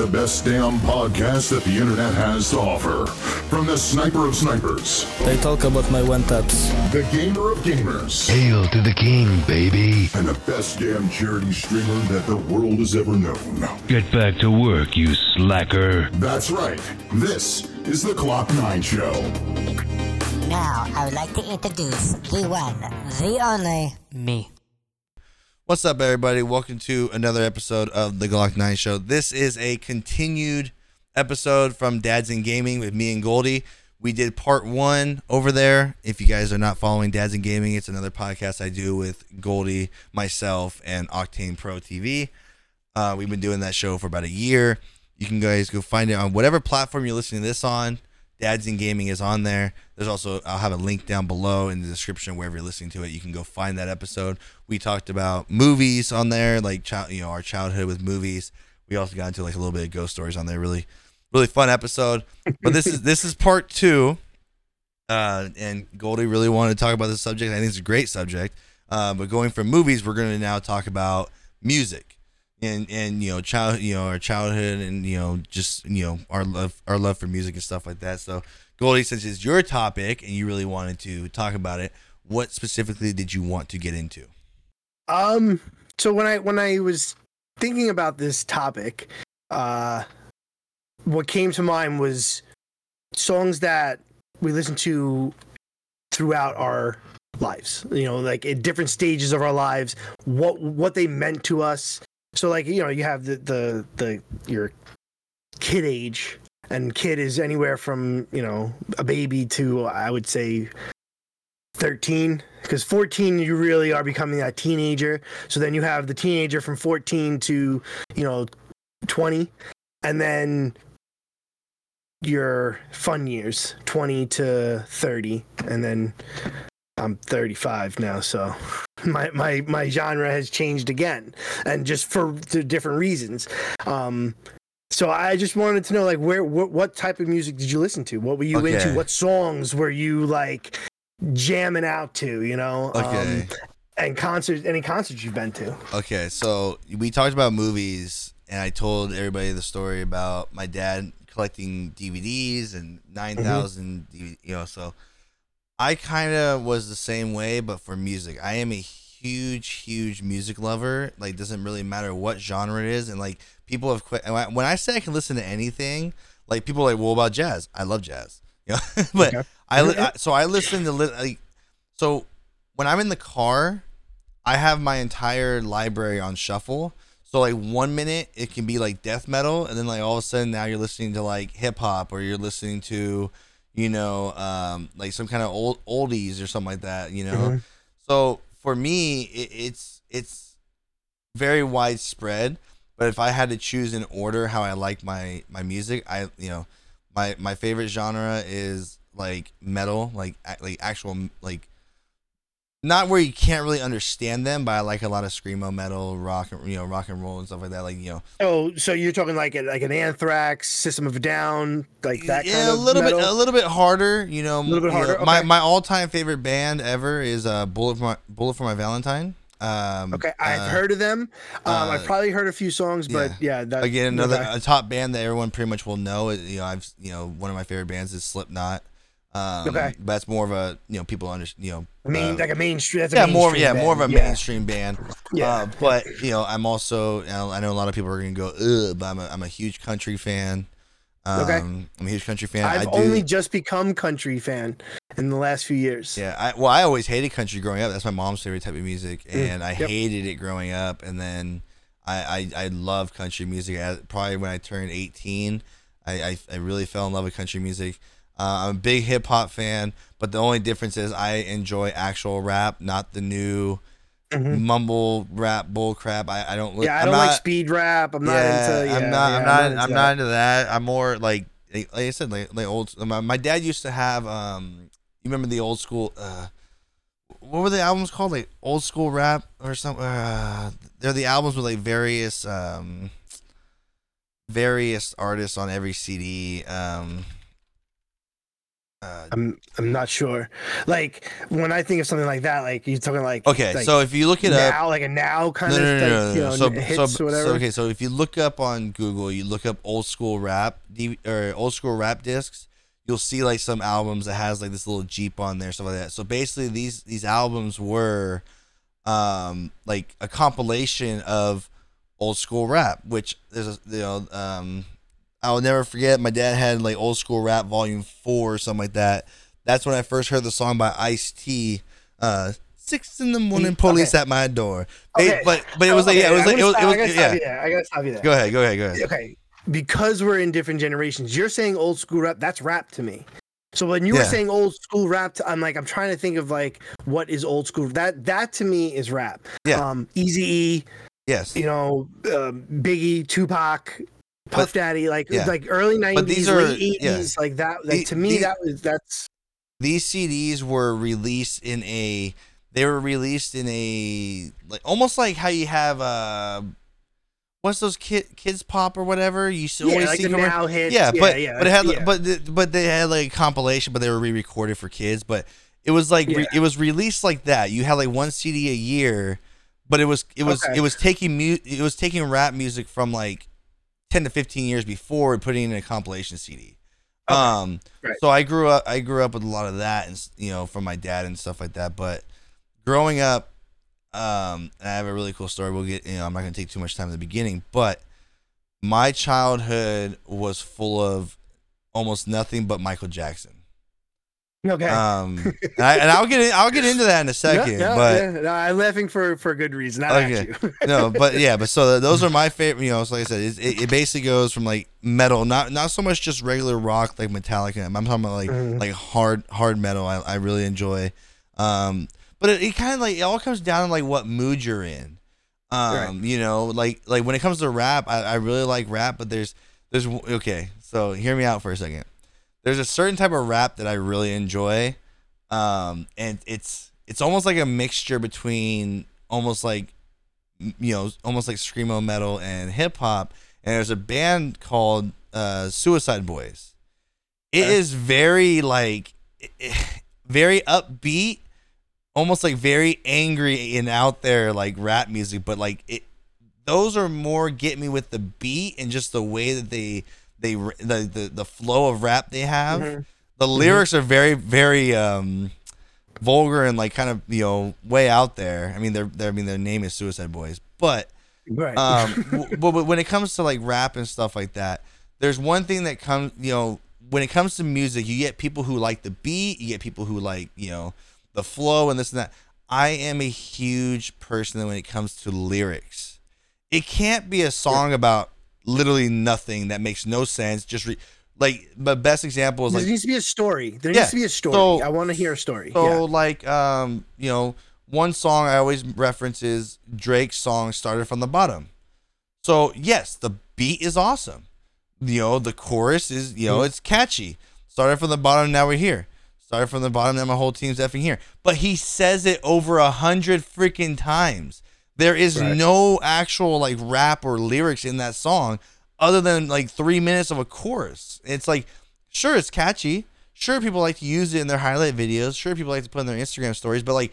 listening to the best damn podcast that the internet has to offer. From the sniper of snipers, They talk about my one taps. the gamer of gamers, Hail to the king, baby. and the best damn charity streamer that the world has ever known. Get back to work, you slacker. That's right. This is the Clock 9 Show. Now, I would like to introduce the one, the only, me. What's up, everybody? Welcome to another episode of the Glock 9 Show. This is a continued episode from Dads in Gaming with me and Goldy. We did part one over there. If you guys are not following Dads in Gaming, it's another podcast I do with Goldy, myself, and Octane Pro TV. Uh, we've been doing that show for about a year. You can guys go find it on whatever platform you're listening to this on. Dads in Gaming is on there. There's also I'll have a link down below in the description wherever you're listening to it. You can go find that episode. We talked about movies on there, like child, you know, our childhood with movies. We also got into like a little bit of ghost stories on there. Really, really fun episode. But this is this is part two. Uh, and Goldy really wanted to talk about this subject. I think it's a great subject. Uh, but going from movies, we're going to now talk about music and and you know child you know our childhood and you know just you know our love our love for music and stuff like that so goldy since it's your topic and you really wanted to talk about it what specifically did you want to get into Um. So when I when I was thinking about this topic, uh, what came to mind was songs that we listened to throughout our lives. You know, like at different stages of our lives, what what they meant to us. So like you know, you have the the the your kid age, and kid is anywhere from you know a baby to I would say 13 because 14 you really are becoming that teenager. So then you have the teenager from 14 to you know 20 and then your fun years 20 to 30 and then i'm 35 now so my my my genre has changed again and just for different reasons um so I just wanted to know, like, where, what, what type of music did you listen to? What were you Okay. into? What songs were you like jamming out to? You know, okay um, and concerts, any concerts you've been to? okay so we talked about movies and i told everybody the story about my dad collecting dvds and 9000 DVD you know so i kind of was the same way but for music. I am a huge huge music lover. Like doesn't really matter what genre it is and like people have quit when I- say i can listen to anything like people are like well what about jazz? I love jazz. You know? But Okay. I, I so i listen to li- like so when i'm in the car I have my entire library on shuffle. So like one minute it can be like death metal, and then like all of a sudden now you're listening to like hip hop, or you're listening to, you know, um, like some kind of old oldies or something like that. You know. Mhm. So for me, it, it's it's very widespread. But if I had to choose in order how I like my my music, I you know, my my favorite genre is like metal, like like actual like not where you can't really understand them, but I like a lot of screamo metal, rock, and you know, rock and roll and stuff like that. Like you know, Oh, so you're talking like a, like an Anthrax, System of a Down, like that yeah, kind a of little metal? bit, a little bit harder. You know, A little bit you know, harder, My my all time favorite band ever is uh, Bullet for my Bullet for my Valentine. Um, Okay, I've uh, heard of them. Um, uh, I've probably heard a few songs, but yeah, that, again another okay. a top band that everyone pretty much will know. You know, I've you know one of my favorite bands is Slipknot. Um, Okay. but that's more of a you know people under you know main uh, like a mainstream. That's yeah, more yeah, band. more of a Yeah. mainstream band. Yeah. Uh, but you know, I'm also I know a lot of people are gonna go, Ugh, but I'm a, I'm a huge country fan. Um, Okay. I'm a huge country fan. I've I do, only just become country fan in the last few years. yeah. I, well, I always hated country growing up. That's my mom's favorite type of music, Mm, and I yep. hated it growing up. And then I I, I love country music. I, probably when I turned 18, I, I I really fell in love with country music. Uh, I'm a big hip hop fan, but the only difference is I enjoy actual rap, not the new Mhm. mumble rap bull crap. I, I don't. li- Yeah, I I'm don't like speed rap. I'm not into. Yeah, I'm not. yeah, I'm not. I'm not that. into that. I'm more like, like I said, like, like old. My, my dad used to have. Um, you remember the old school? Uh, what were the albums called? Like old school rap or something. Uh, they're the albums with like various, um, various artists on every CD. Um, Uh, I'm I'm not sure. Like when I think of something like that, like you're talking like okay, like so if you look it up, now, like a now kind no, of no, no, like, no, no, you no. know, So, hits so, or whatever. so okay, so if you look up on Google, you look up old school rap or old school rap discs, you'll see like some albums that has like this little Jeep on there, stuff like that. So basically, these these albums were, um, like a compilation of old school rap, which there's a you know um, I will never forget. My dad had like old school rap volume four or something like that. That's when I first heard the song by Ice T. Uh, six in the morning, police okay. at my door. They- Okay. But but it was like Okay, yeah, it was like it was, stop- it I was gotta stop yeah. I gotta stop you there. Go ahead, go ahead, go ahead. Okay, because we're in different generations, you're saying old school rap. That's rap to me. So when you Yeah. were saying old school rap, to, I'm like, I'm trying to think of like what is old school. That that to me is rap. Yeah. Um, Easy E, Yes. you know, um, Biggie, Tupac, Puff Daddy, like yeah. like early '90s, these late '80s, like that. Like The- to me, the- that was that's These CDs were released in a they were released in a like almost like how you have uh what's those kid kids pop or whatever you yeah, always like see now hits. yeah, yeah, but yeah, but it had yeah. but the, but they had like a compilation, but they were re-recorded for kids. But it was like re- it was released like that. You had like one CD a year, but it was it was Okay. it was taking mu- it was taking rap music from like ten to fifteen years before putting in a compilation CD. Okay. Um, Right. so I grew up I grew up with a lot of that and you know from my dad and stuff like that. But growing up, um, and I have a really cool story. We'll get you know I'm not gonna take too much time at the beginning, but my childhood was full of almost nothing but Michael Jackson. Okay. Um, and, I, and I'll get in, I'll get into that in a second, yeah, yeah, but yeah. No, I'm laughing for for good reason. Not Okay. at you. no, but yeah, but so those are my favorite. You know, so like I said, it, it, basically goes from like metal, not not so much just regular rock like Metallica. I'm talking about like Mhm. like hard hard metal. I, I really enjoy. Um, but it, it kind of like it all comes down to like what mood you're in. Um, Right. you know, like like when it comes to rap, I, I really like rap, but there's there's okay. So hear me out for a second. There's a certain type of rap that I really enjoy, um, and it's it's almost like a mixture between almost like you know almost like screamo metal and hip hop. And there's a band called uh, Suicide Boys. It Okay. is very like very upbeat, almost like very angry and out there like rap music, but like it those are more get me with the beat and just the way that they they the the, the flow of rap they have. Mhm. The lyrics are very very um vulgar and like kind of you know way out there. I mean they're, they're I mean their name is Suicide Boys, but Right. um w- but, but when it comes to like rap and stuff like that there's one thing that comes you know when it comes to music you get people who like the beat you get people who like you know the flow and this and that i am a huge person when it comes to lyrics it can't be a song about literally nothing that makes no sense just re- like the best example is there like needs to be a story. There Yeah, needs to be a story. so- I want to hear a story. so yeah. like um, you know, one song I always reference is Drake's song started from the bottom. So yes, the beat is awesome. You know, the chorus is you know, Mhm. it's catchy. Started from the bottom, now we're here. Started from the bottom, now my whole team's effing here. But he says it over a hundred freaking times. There is Right. no actual like rap or lyrics in that song other than like three minutes of a chorus. It's like, sure, it's catchy. Sure, people like to use it in their highlight videos. Sure, people like to put in their Instagram stories, but like,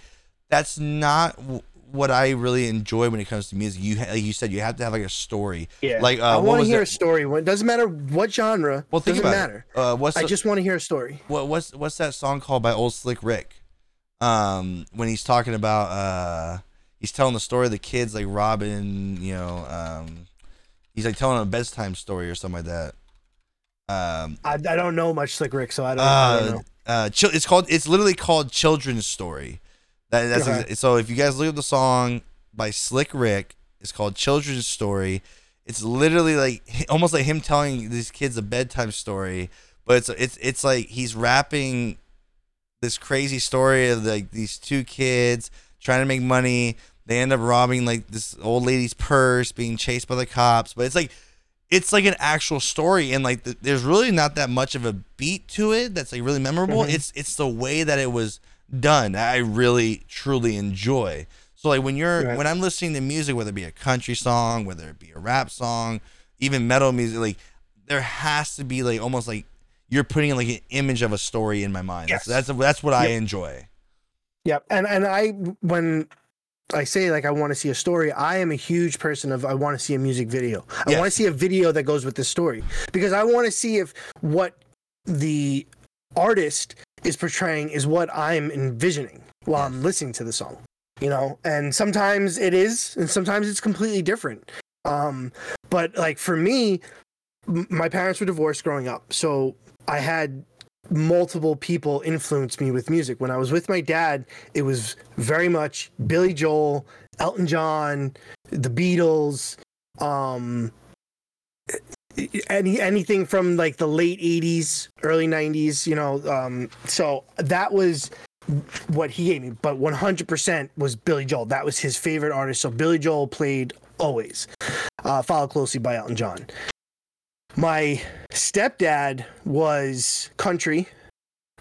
that's not w- what I really enjoy when it comes to music. You, like you said, you have to have like a story. yeah. Like, uh, I want to hear it? a story. It doesn't matter what genre. Well, think doesn't about matter. it. Uh, what's I the- just want to hear a story. what what's what's that song called by Old Slick Rick? Um, when he's talking about uh, he's telling the story of the kids like robbing, you know, um, he's like telling a bedtime story or something like that. Um, I, I don't know much Slick Rick, so I don't, I don't uh, know. uh, it's called it's literally called Children's Story. That, that's Okay. so if you guys look at the song by Slick Rick, it's called Children's Story. It's literally like almost like him telling these kids a bedtime story, but it's it's it's like he's rapping this crazy story of like these two kids trying to make money. They end up robbing like this old lady's purse, being chased by the cops. But it's like it's like an actual story, and like the, there's really not that much of a beat to it that's like really memorable. Mhm. It's it's the way that it was done. that I really truly enjoy. So like when you're Right. when I'm listening to music, whether it be a country song, whether it be a rap song, even metal music, like there has to be like almost like you're putting like an image of a story in my mind. Yes. That's that's that's what I enjoy. Yep. And and I when I say like I want to see a story, I am a huge person of I want to see a music video. I Yes. want to see a video that goes with the story because I want to see if what the artist is portraying is what I'm envisioning while I'm listening to the song. You know, and sometimes it is, and sometimes it's completely different. Um, but like for me, m- my parents were divorced growing up, so I had multiple people influenced me with music. When I was with my dad, it was very much Billy Joel, Elton John, the Beatles, um any anything from like the late 80s, early 90s, you know, um so that was what he gave me, but 100% was Billy Joel. That was his favorite artist. So Billy Joel played always, uh, followed closely by Elton John. My stepdad was country,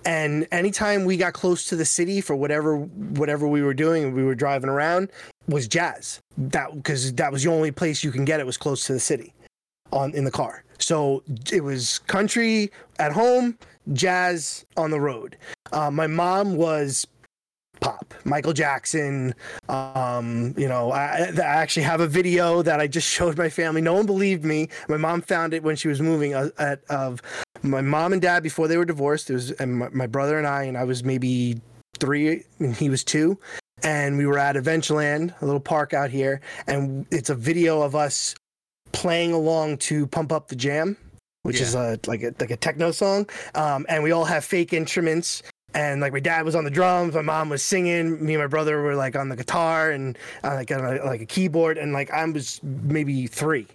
and anytime we got close to the city for whatever whatever we were doing, we were driving around, was jazz. That because that was the only place you can get it was close to the city, on in the car. So it was country at home, jazz on the road. Uh, my mom was pop, Michael Jackson. Um, you know, I, I actually have a video that I just showed my family. No one believed me. My mom found it when she was moving uh, at, of my mom and dad before they were divorced. It was and my, my brother and I, and I was maybe three and he was two. And we were at Adventureland, a little park out here, and it's a video of us playing along to "Pump Up the Jam," which is a like a like a techno song. Um, and we all have fake instruments, and like my dad was on the drums, my mom was singing, me and my brother were like on the guitar and uh, like on a, like a keyboard, and like I was maybe three,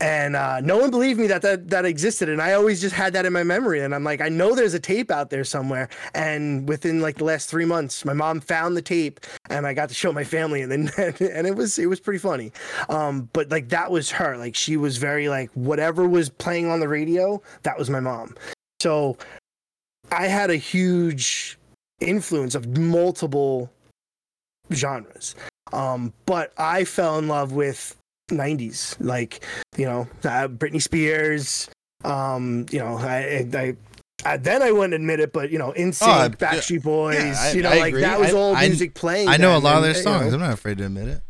and uh, no one believed me that, that that existed, and I always just had that in my memory, and I'm like, I know there's a tape out there somewhere, and within like the last three months, my mom found the tape, and I got to show my family, and then and it was it was pretty funny, um, but like that was her, like she was very like whatever was playing on the radio, that was my mom, so I had a huge influence of multiple genres. Um, but I fell in love with 90s, like, you know, uh, Britney Spears. Um, you know, I, I, I then I wouldn't admit it, but you know, NSYNC, Oh. Backstreet Boys, Yeah, I- you know, like that was all music playing. I know a then, lot of their you know, songs. I'm not afraid to admit it.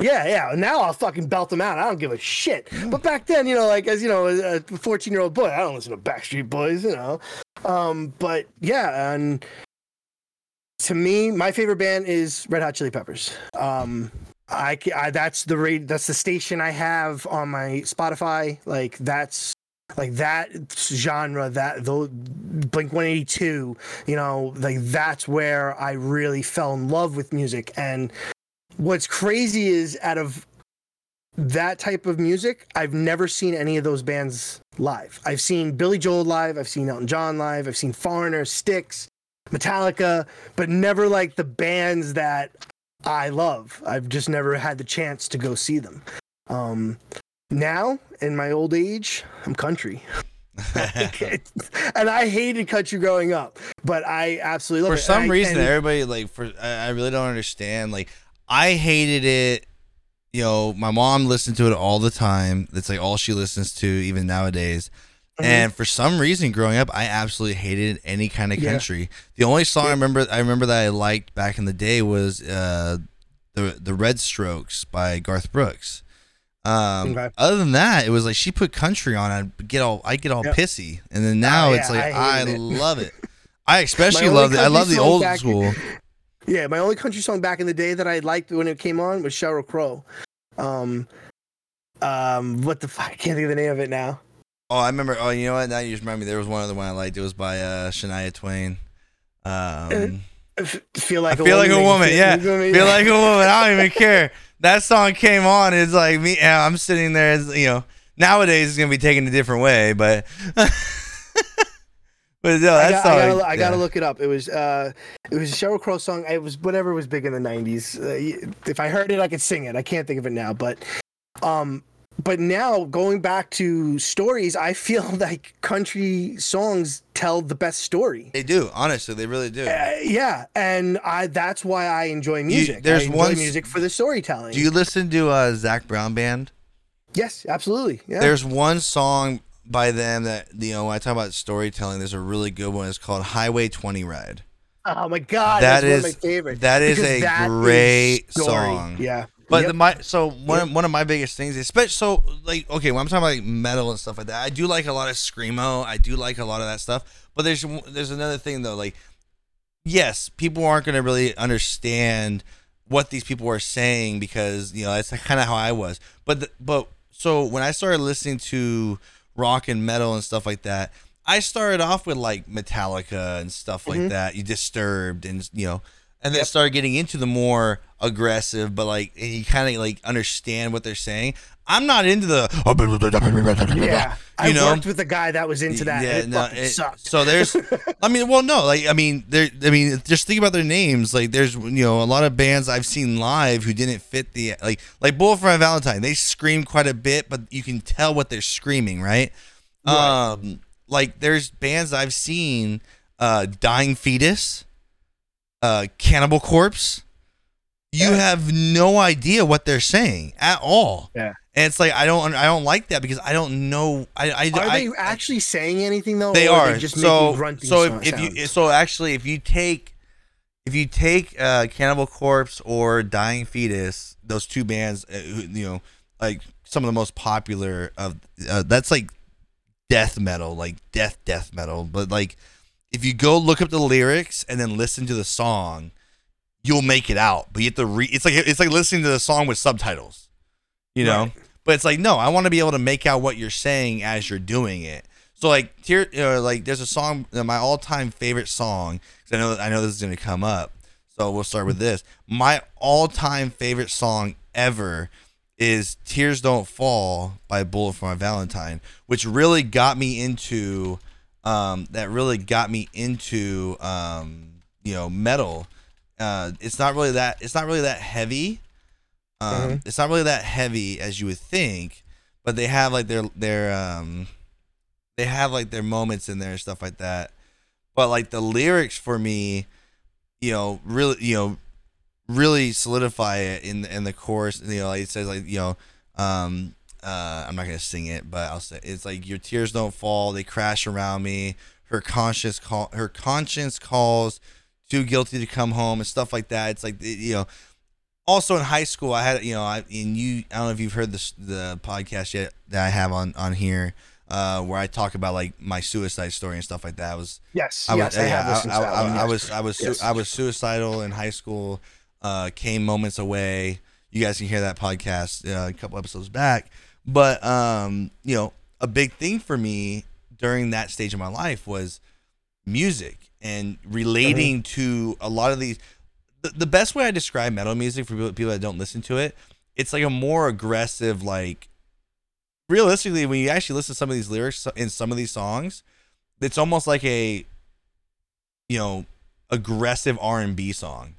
Yeah, yeah. Now I'll fucking belt them out. I don't give a shit. But back then, you know, like as you know, a 14 year old boy, I don't listen to Backstreet Boys, you know. Um, but yeah, and to me, my favorite band is Red Hot Chili Peppers. Um, I, I that's the rate that's the station I have on my Spotify. Like that's like that genre that though blink 182 you know like that's where i really fell in love with music and what's crazy is out of that type of music i've never seen any of those bands live i've seen billy joel live i've seen elton john live i've seen foreigner Styx metallica but never like the bands that i love i've just never had the chance to go see them um now in my old age i'm country and i hated country growing up but i absolutely love it. for it. some I- reason everybody like for I, I really don't understand like i hated it you know my mom listened to it all the time that's like all she listens to even nowadays Mm-hmm. and for some reason growing up i absolutely hated any kind of Yeah. country the only song i remember i remember that i liked back in the day was uh the the red strokes by garth brooks um Okay. other than that it was like she put country on i'd get all i get all Yep. pissy and then now Oh, it's like i, I it. love it i especially love it i love the old back- school Yeah, my only country song back in the day that I liked when it came on was Sheryl Crow. Um, um, what the fuck? I can't think of the name of it now. Oh, I remember. Oh, you know what? Now you just remind me. There was one other one I liked. It was by uh, Shania Twain. Um, F- feel I like feel like a woman. feel- Yeah, you know what I mean? feel like a woman. I don't even care. That song came on. It's like me. yeah, I'm sitting there. As, you know, nowadays it's gonna be taken a different way, but. But no, I, got. I, gotta, I gotta look it up. It was uh, it was a Sheryl Crow song. It was whatever was big in the '90s. Uh, if I heard it, I could sing it. I can't think of it now, but um, but now going back to stories, I feel like country songs tell the best story. They do. Honestly, they really do. Uh, yeah, and I that's why I enjoy music. there's I enjoy one music for the storytelling. Do you listen to uh, Zac Brown Band? yes, absolutely. Yeah. There's one song by them that you know when I talk about storytelling, there's a really good one. It's called Highway 20 Ride. Oh my god, That that's is- one of my favorite. that is because a that is great story. song. Yeah. But Yep. the, my so one one of my biggest things, especially so like okay, when I'm talking about like metal and stuff like that, I do like a lot of screamo. I do like a lot of that stuff. But there's there's another thing though, like yes, people aren't going to really understand what these people are saying because you know that's kind of how I was. But the, but so when I started listening to rock and metal and stuff like that, I started off with like Metallica and stuff like mm-hmm. that. You Disturbed and you know, and then started getting into the more aggressive, but like and you kind of like understand what they're saying. I'm not into the Yeah, I you know worked with a guy that was into that. yeah, it no, it- sucked. So there's, I mean, well, no, like I mean, there, I mean, just think about their names. Like there's, you know, a lot of bands I've seen live who didn't fit the like, like My Valentine. They scream quite a bit, but you can tell what they're screaming, right? Um, like there's bands I've seen, uh, Dying Fetus, uh, Cannibal Corpse. You have no idea what they're saying at all. Yeah. And it's like I don't I don't like that because I don't know I I, Are I they actually saying anything though? they or are they just so making grunting so so- if, if you so actually if you take if you take uh cannibal corpse or dying fetus those two bands uh, you know like some of the most popular of uh, that's like death metal like death death metal but like if you go look up the lyrics and then listen to the song you'll make it out. But you have to read it's like it's like listening to the song with subtitles you know? Right. but it's like no i want to be able to make out what you're saying as you're doing it. So like here uh, like there's a song uh, my all-time favorite song 'cause i know i know this is going to come up. So we'll start with this. My all-time favorite song ever is tears don't fall by bullet for my valentine which really got me into um that really got me into um you know metal. Uh it's not really that it's not really that heavy. Um it's not really that heavy as you would think but they have like their their um they have like their moments in there and stuff like that. But like the lyrics for me you know really you know really solidify it in in the chorus. You know like it says like you know um uh i'm not gonna sing it but i'll say it's like your tears don't fall they crash around me her conscience call her conscience calls too guilty to come home and stuff like that it's like you know also in high school i had you know i and you i don't know if you've heard this the podcast yet that i have on on here uh where i talk about like my suicide story and stuff like that I was yes, I yes, was, I yeah, listened I, to I- I was, I was, su- Yes. I was suicidal in high school. Uh, came moments away. You guys can hear that podcast uh, a couple episodes back. But um, you know, a big thing for me during that stage of my life was music and relating to a lot of these. The, the best way I describe metal music for people, people that don't listen to it, it's like a more aggressive, like realistically, when you actually listen to some of these lyrics in some of these songs, it's almost like a you know aggressive R&B song.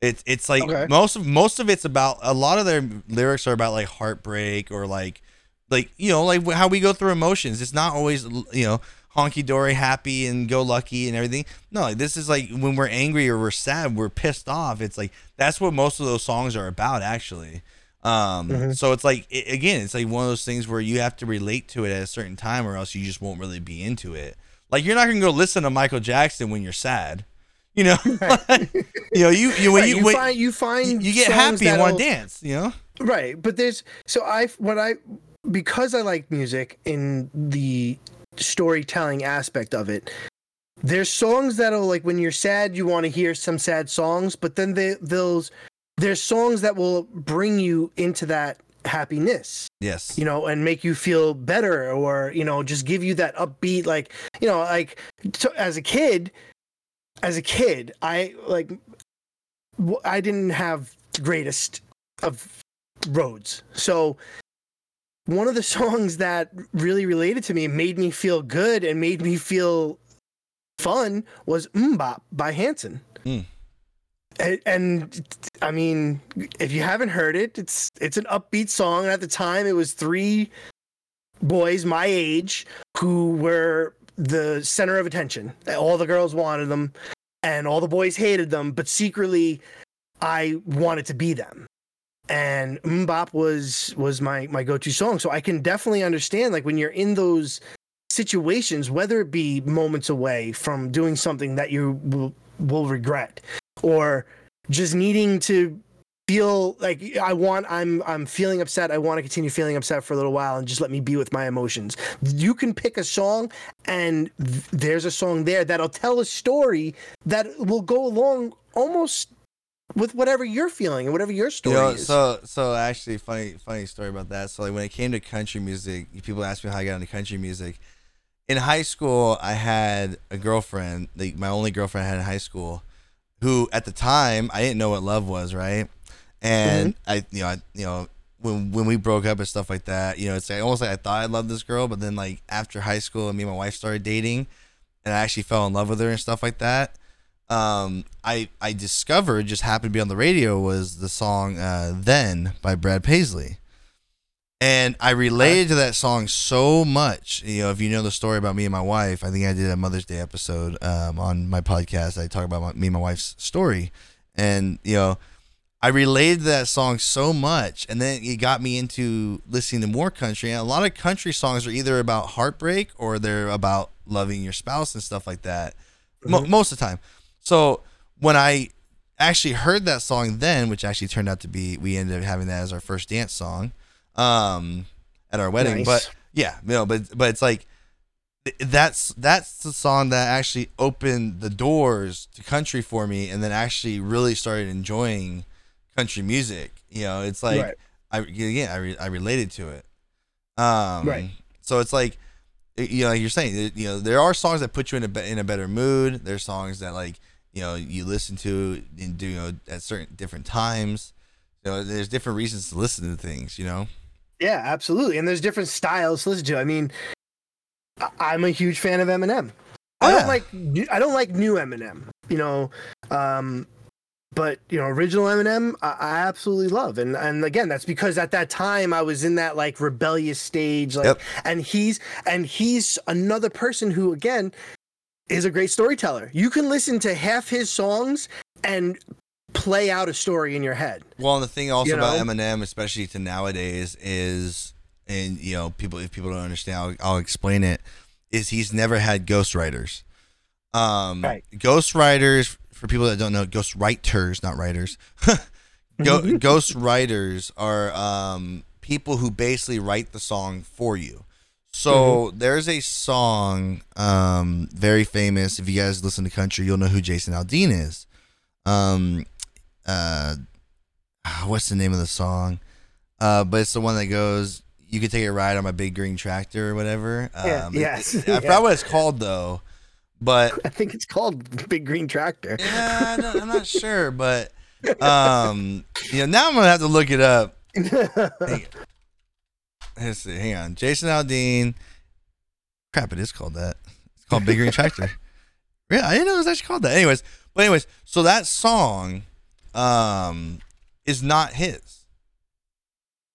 It's it's like Okay. most of most of it's about a lot of their lyrics are about like heartbreak or like like you know like how we go through emotions. It's not always you know honky dory happy and go lucky and everything. No, like, this is like when we're angry or we're sad, we're pissed off. It's like that's what most of those songs are about actually. Um, so it's like it, again, it's like one of those things where you have to relate to it at a certain time, or else you just won't really be into it. Like you're not gonna go listen to Michael Jackson when you're sad, you know. you know, you you when Right, you, you when, find you find you get happy and want to dance, you know. Right, but there's so I what I because I like music in the storytelling aspect of it. There's songs that'll like when you're sad, you want to hear some sad songs, but then they those there's songs that will bring you into that happiness, Yes. you know, and make you feel better, or you know, just give you that upbeat, like you know, like so as a kid, as a kid, I like I didn't have the greatest of roads. So one of the songs that really related to me, made me feel good and made me feel fun was MMMBop by Hanson. Mm. And, and I mean, if you haven't heard it, it's it's an upbeat song. And at the time, it was three boys my age who were the center of attention. All the girls wanted them, and all the boys hated them. But secretly, I wanted to be them and MMMBop was was my my go-to song so i can definitely understand like when you're in those situations, whether it be moments away from doing something that you will regret, or just needing to feel like I want I'm I'm feeling upset. I want to continue feeling upset for a little while and just let me be with my emotions. You can pick a song and th- there's a song there that'll tell a story that will go along almost with whatever you're feeling and whatever your You story know, is. so so actually funny funny story about that. So like when it came to country music, people asked me how I got into country music. In high school, I had a girlfriend, like my only girlfriend I had in high school, who at the time I didn't know what love was, right? And I, you know, I, you know, when when we broke up and stuff like that, you know, it's like, almost like I thought I loved this girl, but then like after high school, and me and my wife started dating, and I actually fell in love with her and stuff like that. Um, I I discovered just happened to be on the radio was the song uh, "Then" by Brad Paisley, and I related to that song so much. You know, if you know the story about me and my wife, I think I did a Mother's Day episode um, on my podcast. I talk about my, me and my wife's story, and you know, I related to that song so much, and then it got me into listening to more country. And a lot of country songs are either about heartbreak or they're about loving your spouse and stuff like that. Mo- most of the time. So when I actually heard that song then, which actually turned out to be, we ended up having that as our first dance song um, at our wedding. Nice. But yeah, you know, but but it's like that's that's the song that actually opened the doors to country for me, and then actually really started enjoying country music. You know, it's like Right. I again I re- I related to it. Um, Right. So it's like you know, like you're saying, you know, there are songs that put you in a be- in a better mood. There's songs that like you know you listen to and do you know at certain different times. You know, there's different reasons to listen to things. You know. Yeah, absolutely. And there's different styles to listen to. I mean, I- I'm a huge fan of Eminem. I Yeah. don't like new- I don't like new Eminem. You know, um, but you know, original Eminem, I, I absolutely love. And and again, that's because at that time I was in that like rebellious stage. Like, Yep. and he's and he's another person who again is a great storyteller. You can listen to half his songs and play out a story in your head. Well, and the thing also You about? Eminem, especially to nowadays, is and you know people if people don't understand, I'll, I'll explain it. Is he's never had ghostwriters. Um, Right. Ghostwriters for people that don't know, ghost writers, not writers. Go, ghost writers are um, people who basically write the song for you. So there's a song um, very famous. If you guys listen to country, you'll know who Jason Aldean is. Um, uh, ah, what's the name of the song? Uh, but it's the one that goes, "You could take a ride on my big green tractor" or whatever. Yeah, Um, it- yes, I yeah. forgot what it's called though, but I think it's called Big Green Tractor. yeah, I I'm not sure, but um, you know, now I'm gonna have to look it up. Hang, let's see, hang on, Jason Aldean. Crap, it is called that. It's called Big Green Tractor. Yeah, I didn't know it was actually called that. Anyways, but anyways, so that song, um, is not his.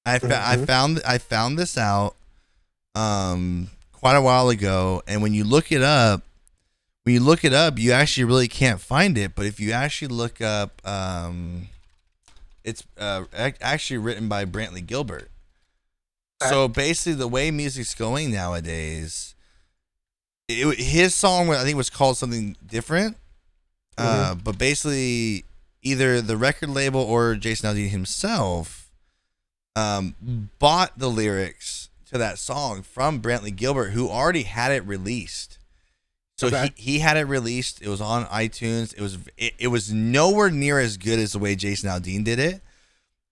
I fa- I Mhm. found I found this out, um, quite a while ago, and when you look it up, when you look it up, you actually really can't find it. But if you actually look up, um, it's uh, actually written by Brantley Gilbert. So basically, the way music's going nowadays, it, his song I think was called something different. Uh, but basically, either the record label or Jason Aldean himself um, bought the lyrics to that song from Brantley Gilbert, who already had it released. So Okay. he, he had it released. It was on iTunes. It was it, it was nowhere near as good as the way Jason Aldean did it,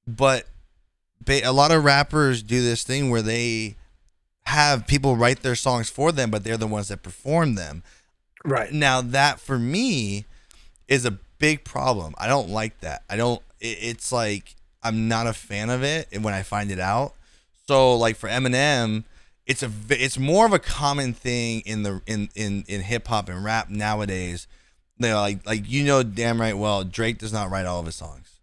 but ba- a lot of rappers do this thing where they have people write their songs for them, but they're the ones that perform them. Right. Now that for me is a big problem. I don't like that. I don't. It, it's like I'm not a fan of it, and when I find it out, so like for Eminem, it's a it's more of a common thing in the in in in hip hop and rap nowadays. You know, like like you know damn right well Drake does not write all of his songs.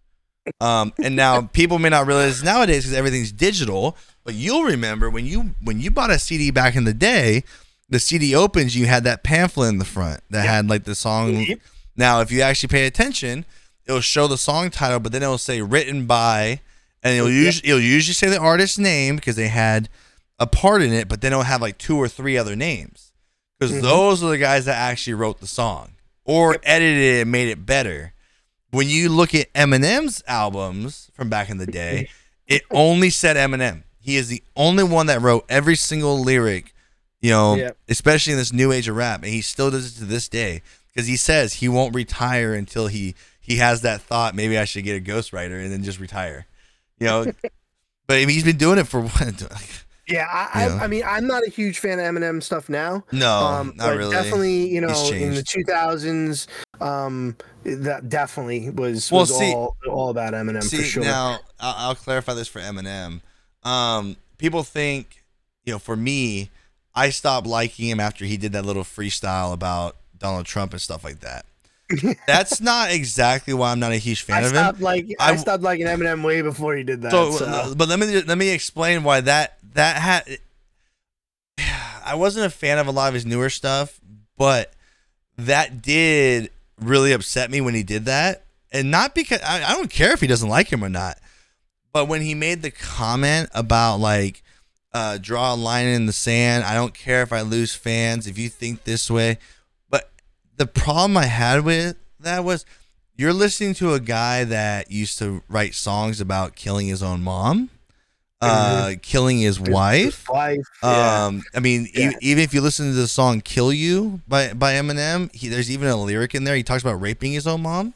Um, and now people may not realize nowadays because everything's digital. But you'll remember when you when you bought a CD back in the day, the CD opens, you had that pamphlet in the front that had like the song. Yep. Now, if you actually pay attention, it'll show the song title, but then it'll say written by, and it'll usually it'll usually say the artist's name because they had a part in it, but they don't have like two or three other names because mm-hmm. those are the guys that actually wrote the song or edited it and made it better. When you look at Eminem's albums from back in the day, it only said Eminem. He is the only one that wrote every single lyric, you know, Yep. especially in this new age of rap, and he still does it to this day because he says he won't retire until he he has that thought. Maybe I should get a ghostwriter and then just retire, you know. but I mean, he's been doing it for what? Yeah, I, I, I mean, I'm not a huge fan of Eminem stuff now. No, um, not really. Definitely, you know, in the 2000s, um, that definitely was, Well, was see- all, all about Eminem See for sure. now, I'll, I'll clarify this for Eminem. Um, people think, you know, for me, I stopped liking him after he did that little freestyle about Donald Trump and stuff like that. That's not exactly why I'm not a huge fan I of him. stopped like I, I- stopped liking Eminem way before he did that. So, So, uh, but let me let me explain why that that had. I wasn't a fan of a lot of his newer stuff, but that did really upset me when he did that, and not because I, I don't care if he doesn't like him or not, but when he made the comment about like uh, draw a line in the sand, I don't care if I lose fans if you think this way, the problem I had with that was you're listening to a guy that used to write songs about killing his own mom, uh, killing his wife. wife, yeah. Um, I mean, e- even if you listen to the song "Kill You" by by Eminem, he, there's even a lyric in there. He talks about raping his own mom,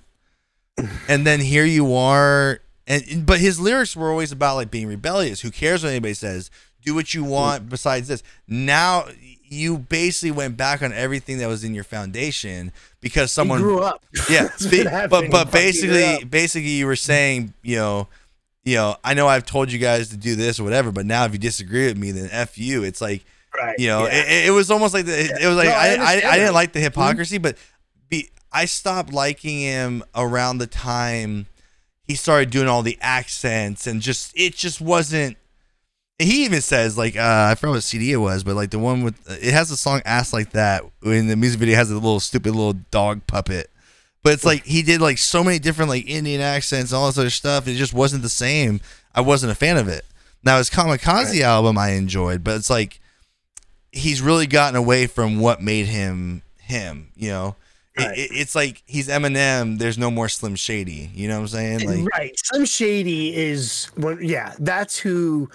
and then here you are, and but his lyrics were always about like being rebellious. Who cares what anybody says? Do what you want. Besides this, now you basically went back on everything that was in your foundation because he someone grew up. yeah, but but He basically basically you were saying you know you know I know I've told you guys to do this or whatever, but now if you disagree with me, then f you. It's like right, you know yeah. it, it was almost like the, it, it was like No, I I, I, I, didn't like the hmm? hypocrisy, but be I stopped liking him around the time he started doing all the accents and just it just wasn't. He even says like uh, I forgot what CD it was, but like the one with it has a song "Ass Like That" in the music video has a little stupid little dog puppet, but it's like he did like so many different like Indian accents and all this other stuff. It just wasn't the same. I wasn't a fan of it. Now his Kamikaze album I enjoyed, but it's like he's really gotten away from what made him him. You know, It- Right. it, it's like he's Eminem. There's no more Slim Shady. You know what I'm saying? Like right. Slim Shady is when yeah, that's who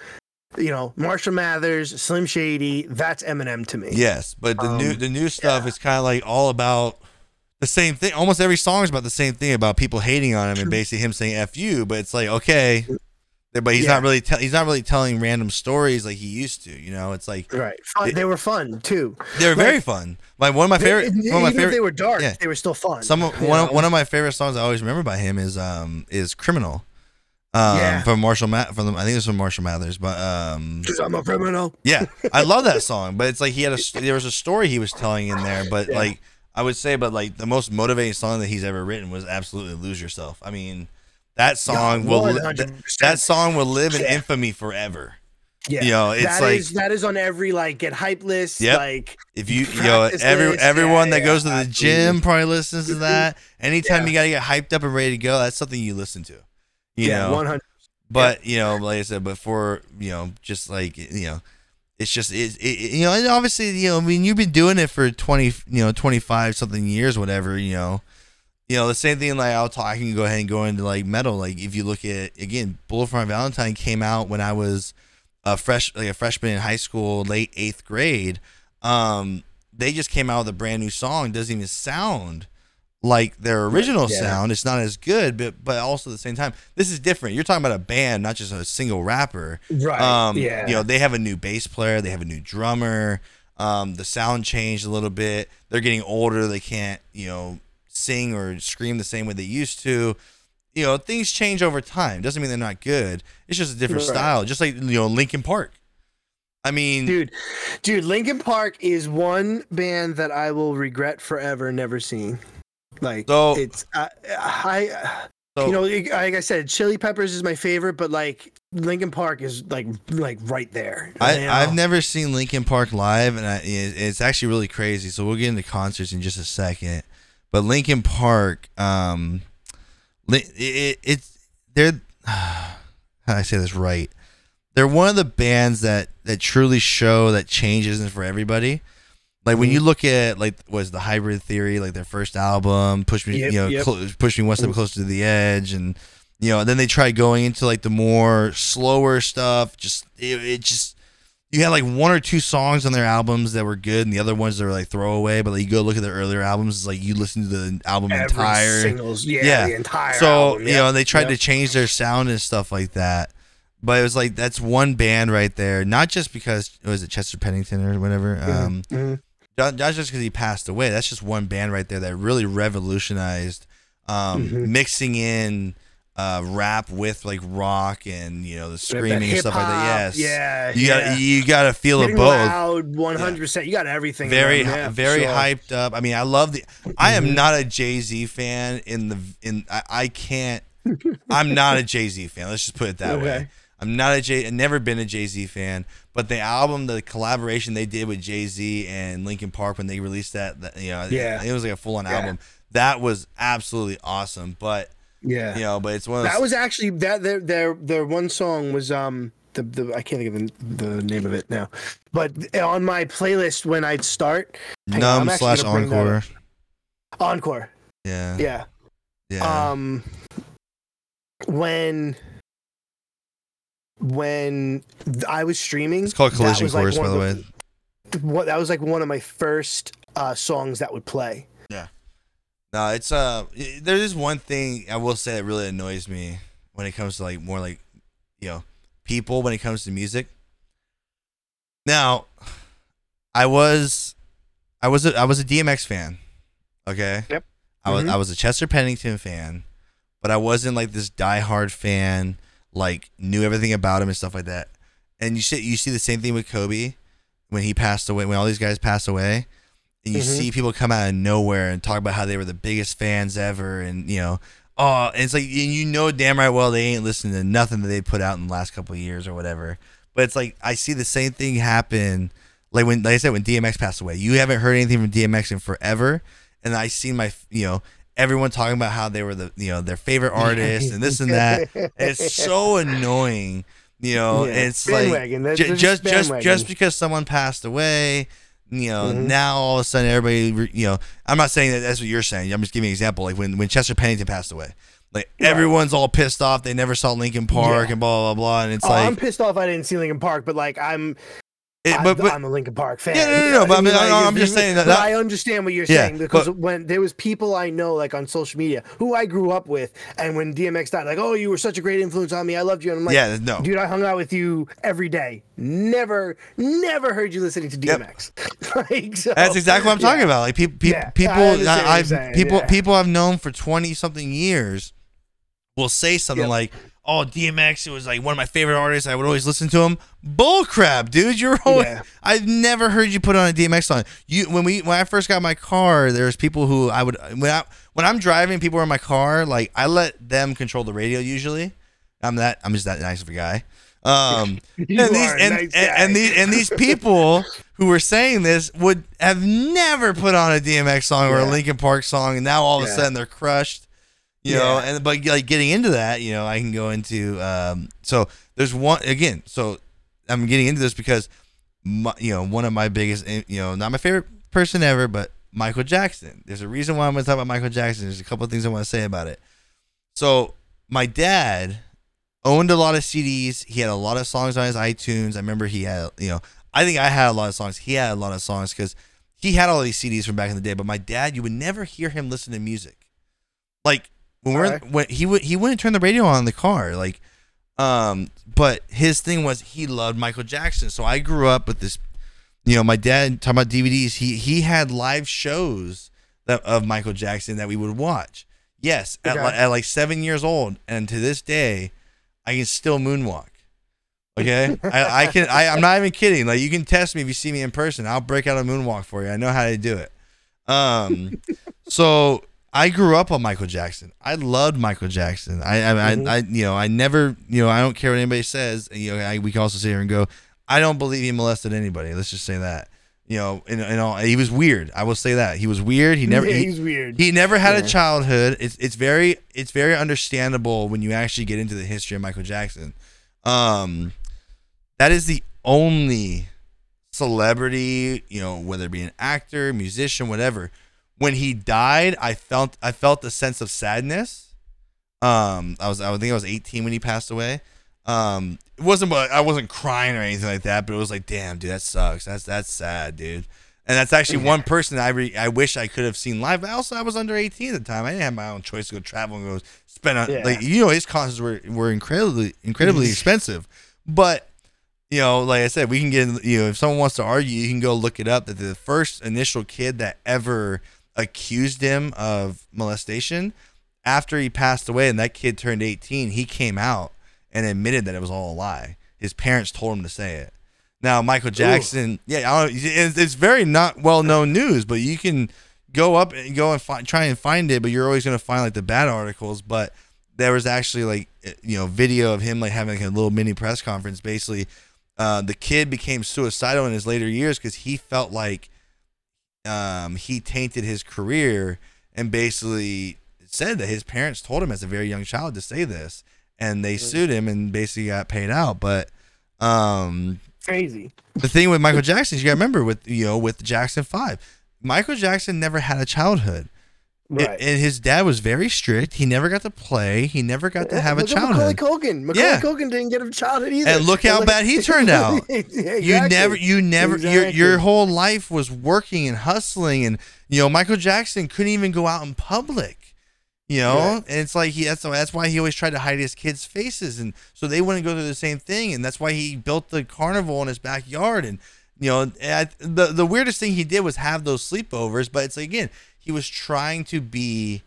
you know, Marshall Mathers, Slim Shady, that's Eminem to me. Yes, but the new Um, the new stuff is kind of like all about the same thing. Almost every song is about the same thing about people hating on him and basically him saying "f you." But it's like okay, but he's Yeah. not really tell he's not really telling random stories like he used to. You know, it's like Right. Fun, It- they were fun too. They were Like- very fun. Like one of my favorite, They- one of my even favorite. if they were dark, yeah. they were still fun. Some of, one, know? one of my favorite songs I always remember by him is um is "Criminal," um Yeah. from Marshall Math from the, I think it's from Marshall Mathers, but um 'Cause I'm a criminal. yeah, I love that song, but it's like he had a there was a story he was telling in there, but Yeah. like I would say, but like the most motivating song that he's ever written was absolutely "Lose Yourself." I mean, that song will li- that, that song will live in Yeah. infamy forever. Yeah. You know, it's That like- is- that is on every like get hype list. Yep. Like If you you know every list, everyone yeah, that goes to yeah, the gym probably listens to that. Anytime Yeah. you gotta get hyped up and ready to go, that's something you listen to. You yeah, know, one hundred. But you know, like I said, but for you know, just like you know, it's just it, it you know, and obviously you know, I mean, you've been doing it for twenty, you know, twenty five something years, whatever. You know, you know the same thing. Like I'll talk, I can go ahead and go into like metal. Like if you look at again, Bullet for My Valentine came out when I was a fresh, like a freshman in high school, late eighth grade. Um, they just came out with a brand new song. Doesn't even sound like their original Yeah. sound. It's not as good, but but also at the same time, this is different. You're talking about a band, not just a single rapper. Right. Um, yeah. You know, they have a new bass player, they have a new drummer. Um, the sound changed a little bit. They're getting older. They can't, you know, sing or scream the same way they used to. You know, things change over time. Doesn't mean they're not good. It's just a different Right. style. Just like you know, Linkin Park. I mean, dude, dude, Linkin Park is one band that I will regret forever never seeing. Like So- it's I, I so, you know like I said, Chili Peppers is my favorite, but like Linkin Park is like like right there. I, you know? I've never seen Linkin Park live, and I, it's actually really crazy. So we'll get into concerts in just a second. But Linkin Park, um, it, it, it's they're how do I say this right? they're one of the bands that that truly show that change isn't for everybody. Like when Mm-hmm. you look at like was the Hybrid Theory, like their first album, push me, Yep, you know, yep. clo- push me one step closer to the edge, and you know, and then they tried going into like the more slower stuff. Just it, it just you had like one or two songs on their albums that were good, and the other ones that were like throwaway. But like you go look at their earlier albums, it's like you listen to the album Every entire. singles, yeah, Yeah. the entire. So album, you know, and they tried Yep. to change their sound and stuff like that. But it was like that's one band right there. Not just because was it Chester Pennington or whatever. Um, mhm. Not, just because he passed away. That's just one band right there that really revolutionized um, Mm-hmm. mixing in uh, rap with like rock and you know the screaming and stuff like that. Yes, yeah, You yeah. got you got to feel Getting it both. loud, one hundred percent. You got everything. Very, very sure. Mm-hmm. hyped up. I mean, I love the. I am not a Jay Z fan. In the in, I, I can't. I'm not a Jay Z fan. Let's just put it that way. I'm not a Jay. I've never been a Jay Z fan. But the album, the collaboration they did with Jay Z and Linkin Park when they released that, that you know, Yeah. it was like a full on Yeah. album. That was absolutely awesome. But Yeah, you know, but it's one of those. that was actually that their their their one song was um the, the I can't think of the, the name of it now, but on my playlist when I'd start hang on, I'm numb slash gonna bring that encore. encore, Yeah, yeah. yeah. Um, when when I was streaming, it's called Collision was, like, Course, by the of way. What that was like one of my first uh, songs that would play. Yeah. No, it's uh, i- there is one thing I will say that really annoys me when it comes to like more like, you know, people when it comes to music. Now, I was, I was a, I was a DMX fan, okay. Yep. I was Mhm. I was a Chester Pennington fan, but I wasn't like this diehard fan. Like knew everything about him and stuff like that. And you see you see the same thing with Kobe when he passed away. When all these guys passed away, and you Mhm. see people come out of nowhere and talk about how they were the biggest fans ever, and you know, oh, and it's like and you know damn right well they ain't listening to nothing that they put out in the last couple of years or whatever. But it's like I see the same thing happen. Like when, like I said, when DMX passed away, you haven't heard anything from DMX in forever, and I see my, you know, everyone talking about how they were the, you know, their favorite artist and this and that. And it's so annoying, you know. Yeah. It's like Bandwagon. They're just just just just because someone passed away, you know, Mhm. now all of a sudden everybody, you know, I'm not saying that that's what you're saying. I'm just giving an example. Like when when Chester Pennington passed away, like Right. everyone's all pissed off. They never saw Linkin Park Yeah. and blah blah blah. And it's oh, like, I'm pissed off I didn't see Linkin Park, but like I'm it, but, but I'm a Linkin Park fan. Yeah, no, no, no, but I mean, I- I'm just saying that- that- I understand what you're Yeah, saying because but- when there was people I know like on social media who I grew up with, and when DMX died, like, oh, you were such a great influence on me. I loved you. And I'm like, Yeah, no. dude, I hung out with you every day. Never, never heard you listening to DMX. like, so, That's exactly what I'm talking yeah. about. Like people, people, Yeah, people, I, have people, yeah. people I've known for twenty something years will say something Yep. like, "Oh, DMX, it was like one of my favorite artists. I would always listen to him." Bull crap, dude. You're always, Yeah. I've never heard you put on a DMX song. You when we when I first got my car, there's people who I would when I when I'm driving, people are in my car. Like I let them control the radio usually. I'm that I'm just that nice of a guy. Um, and these and, nice and, and these and these people who were saying this would have never put on a DMX song or a Yeah. Linkin Park song, and now all of a sudden they're crushed. You know, and but like getting into that, you know, I can go into um. So there's one again. So I'm getting into this because, my, you know, one of my biggest, eh, you know, not my favorite person ever, but Michael Jackson. There's a reason why I'm going to talk about Michael Jackson. There's a couple of things I want to say about it. So my dad owned a lot of CDs. He had a lot of songs on his iTunes. I remember he had, you know, I think I had a lot of songs. He had a lot of songs because he had all these CDs from back in the day. But my dad, you would never hear him listen to music. Like when we're Alright. when he would he wouldn't turn the radio on in the car. Like, um, but his thing was he loved Michael Jackson. So I grew up with this. You know, my dad talking about DVDs. He he had live shows that of Michael Jackson that we would watch. Yes, at, Okay. li- at like seven years old, and to this day, I can still moonwalk. Okay, I, I can. I, I'm not even kidding. Like you can test me if you see me in person. I'll break out a moonwalk for you. I know how to do it. Um, so I grew up on Michael Jackson. I loved Michael Jackson. I, I, Mhm. I, I, you know, I never, you know, I don't care what anybody says. You know, I, we can also sit here and go, I don't believe he molested anybody. Let's just say that. You know, and, and all, he was weird. I will say that he was weird. He never, Yeah, he- he's weird. he never had a childhood. It's it's very it's very understandable when you actually get into the history of Michael Jackson. Um, that is the only celebrity, you know, whether it be an actor, musician, whatever. When he died, I felt I felt a sense of sadness. Um, I was I think I was 18 when he passed away. Um, it wasn't but I wasn't crying or anything like that, but it was like, damn, dude, that sucks. That's that's sad, dude. And that's actually one person I re- I wish I could have seen live. But also, I was under 18 at the time. I didn't have my own choice to go travel and go spend on Yeah. like you know his concerts were were incredibly incredibly expensive. But you know, like I said, we can get you know if someone wants to argue, you can go look it up. That the first initial kid that ever accused him of molestation, after he passed away and that kid turned 18, he came out and admitted that it was all a lie. His parents told him to say it. Now Michael Jackson, yeah, I don't, it's, it's very not well known news, but you can go up and go and find, try and find it, but you're always gonna find like the bad articles. But there was actually like eh, you know video of him like having like a little mini press conference. Basically, uh, the kid became suicidal in his later years because he felt like um, he tainted his career and basically said that his parents told him as a very young child to say this, and they sued him and basically got paid out. But um, Crazy. the thing with Michael Jackson is you got to remember with you know with Jackson Five, Michael Jackson never had a childhood. Right. And- And his dad was very strict. He never got to play. He never got to have a Look at Macaulay childhood. Culkin. Macaulay Yeah. Culkin didn't get a childhood either. And look how bad he turned out. Yeah, You never, you never, your Exactly. your whole life was working and hustling, and you know Michael Jackson couldn't even go out in public. You know, Right. and it's like he that's that's why he always tried to hide his kids' faces, and so they wouldn't go through the same thing, and that's why he built the carnival in his backyard, and you know, and I, the the weirdest thing he did was have those sleepovers, but it's like, again, he was trying to be,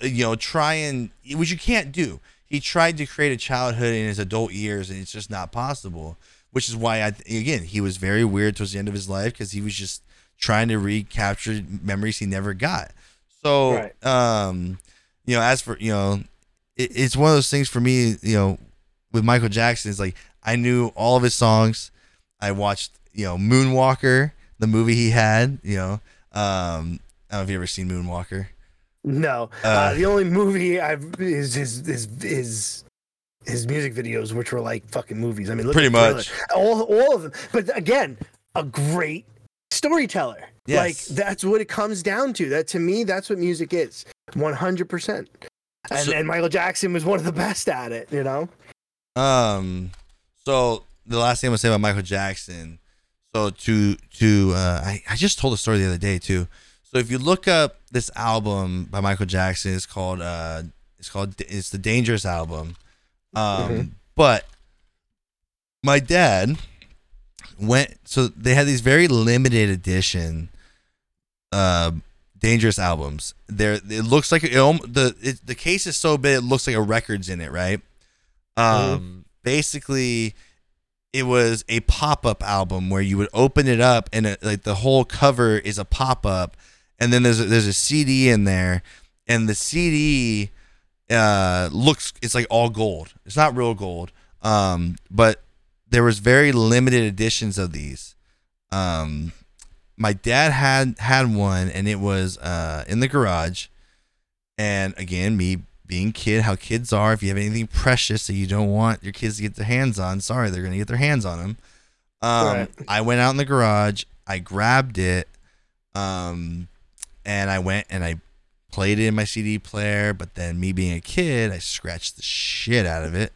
you know, try and which you can't do. He tried to create a childhood in his adult years, and it's just not possible. Which is why I again he was very weird towards the end of his life because he was just trying to recapture memories he never got. So, Right. um, you know, as for you know, it, it's one of those things for me. You know, with Michael Jackson, it's like I knew all of his songs. I watched, you know, Moonwalker, the movie he had. You know, um, I don't know if you ever seen Moonwalker. No, uh, Uh, the only movie I've is his his his his music videos, which were like fucking movies. I mean, look Pretty much. all all of them. But again, a great storyteller. Like that's what it comes down to. That to me, that's what music is, one hundred percent. And So- and Michael Jackson was one of the best at it. You know. Um, so the last thing I'm gonna say about Michael Jackson. So to to uh, I I just told a story the other day too. So if you look up this album by Michael Jackson, it's called uh it's called it's the Dangerous album. Um, but my dad went so they had these very limited edition uh dangerous albums there it looks like it, the it, the case is so big it looks like a record's in it right um basically it was a pop-up album where you would open it up and it, like the whole cover is a pop-up and then there's a, there's a CD in there and the CD uh looks it's like all gold. It's not real gold um but there was very limited editions of these. Um my dad had had one and it was uh in the garage and again me being kid how kids are if you have anything precious that you don't want your kids to get their hands on sorry they're gonna get their hands on them um Right. i went out in the garage i grabbed it um and i went and i played it in my cd player but then me being a kid i scratched the shit out of it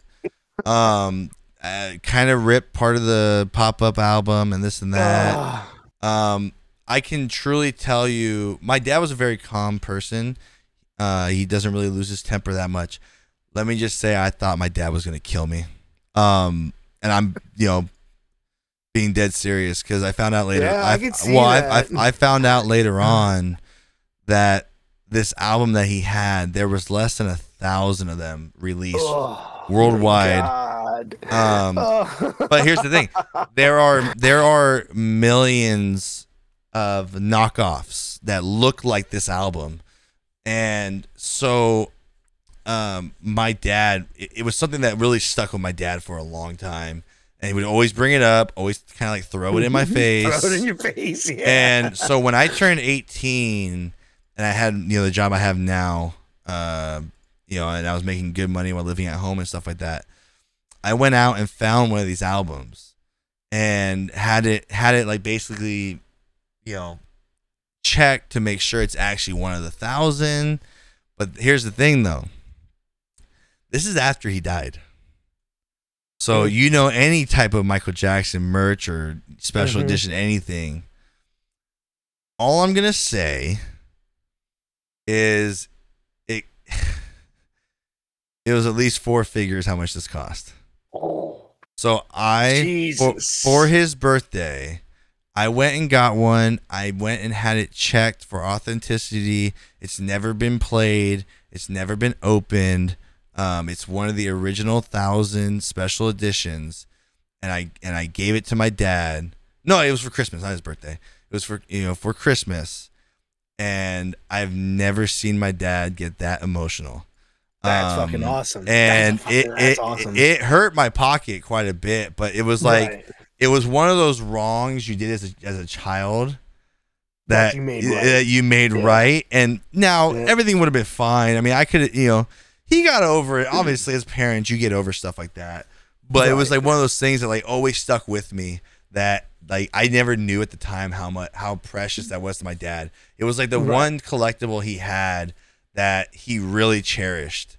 um kind of ripped part of the pop-up album and this and that Ah, um, I can truly tell you, my dad was a very calm person. Uh, he doesn't really lose his temper that much. Let me just say, I thought my dad was gonna kill me. Um, and I'm, you know, being dead serious because I found out later. Yeah, I can see well, I, that. I, I found out later on that this album that he had, there was less than a thousand of them released oh, worldwide. Um, Oh. but here's the thing there are there are millions of knockoffs that look like this album and so um my dad it, it was something that really stuck with my dad for a long time and he would always bring it up always kind of like throw it in my face Throw it in your face. Yeah. and so when I turned 18 and I had, you know, the job I have now, uh, you know, and I was making good money while living at home and stuff like that, I went out and found one of these albums and had it had it like basically, you know, checked to make sure it's actually one of the thousand. But here's the thing though. This is after he died. So you know any type of Michael Jackson merch or special Mhm. edition anything. All I'm gonna say is it it was at least four figures how much this cost. So I for, for his birthday, I went and got one. I went and had it checked for authenticity. It's never been played. It's never been opened. Um, it's one of the original thousand special editions, and I and I gave it to my dad. No, it was for Christmas, not his birthday. It was for you know for Christmas, and I've never seen my dad get that emotional. That's Um, fucking awesome. And That's it fucking- it, that's awesome. it hurt my pocket quite a bit, but it was like Right. It was one of those wrongs you did as a, as a child that That you made right. that you made Yeah. right. And now Yeah. everything would have been fine. I mean, I could, you know, he got over it. Obviously, as parents, you get over stuff like that. But it was like one of those things that like always stuck with me. That like I never knew at the time how much how precious that was to my dad. It was like the Right. one collectible he had that he really cherished,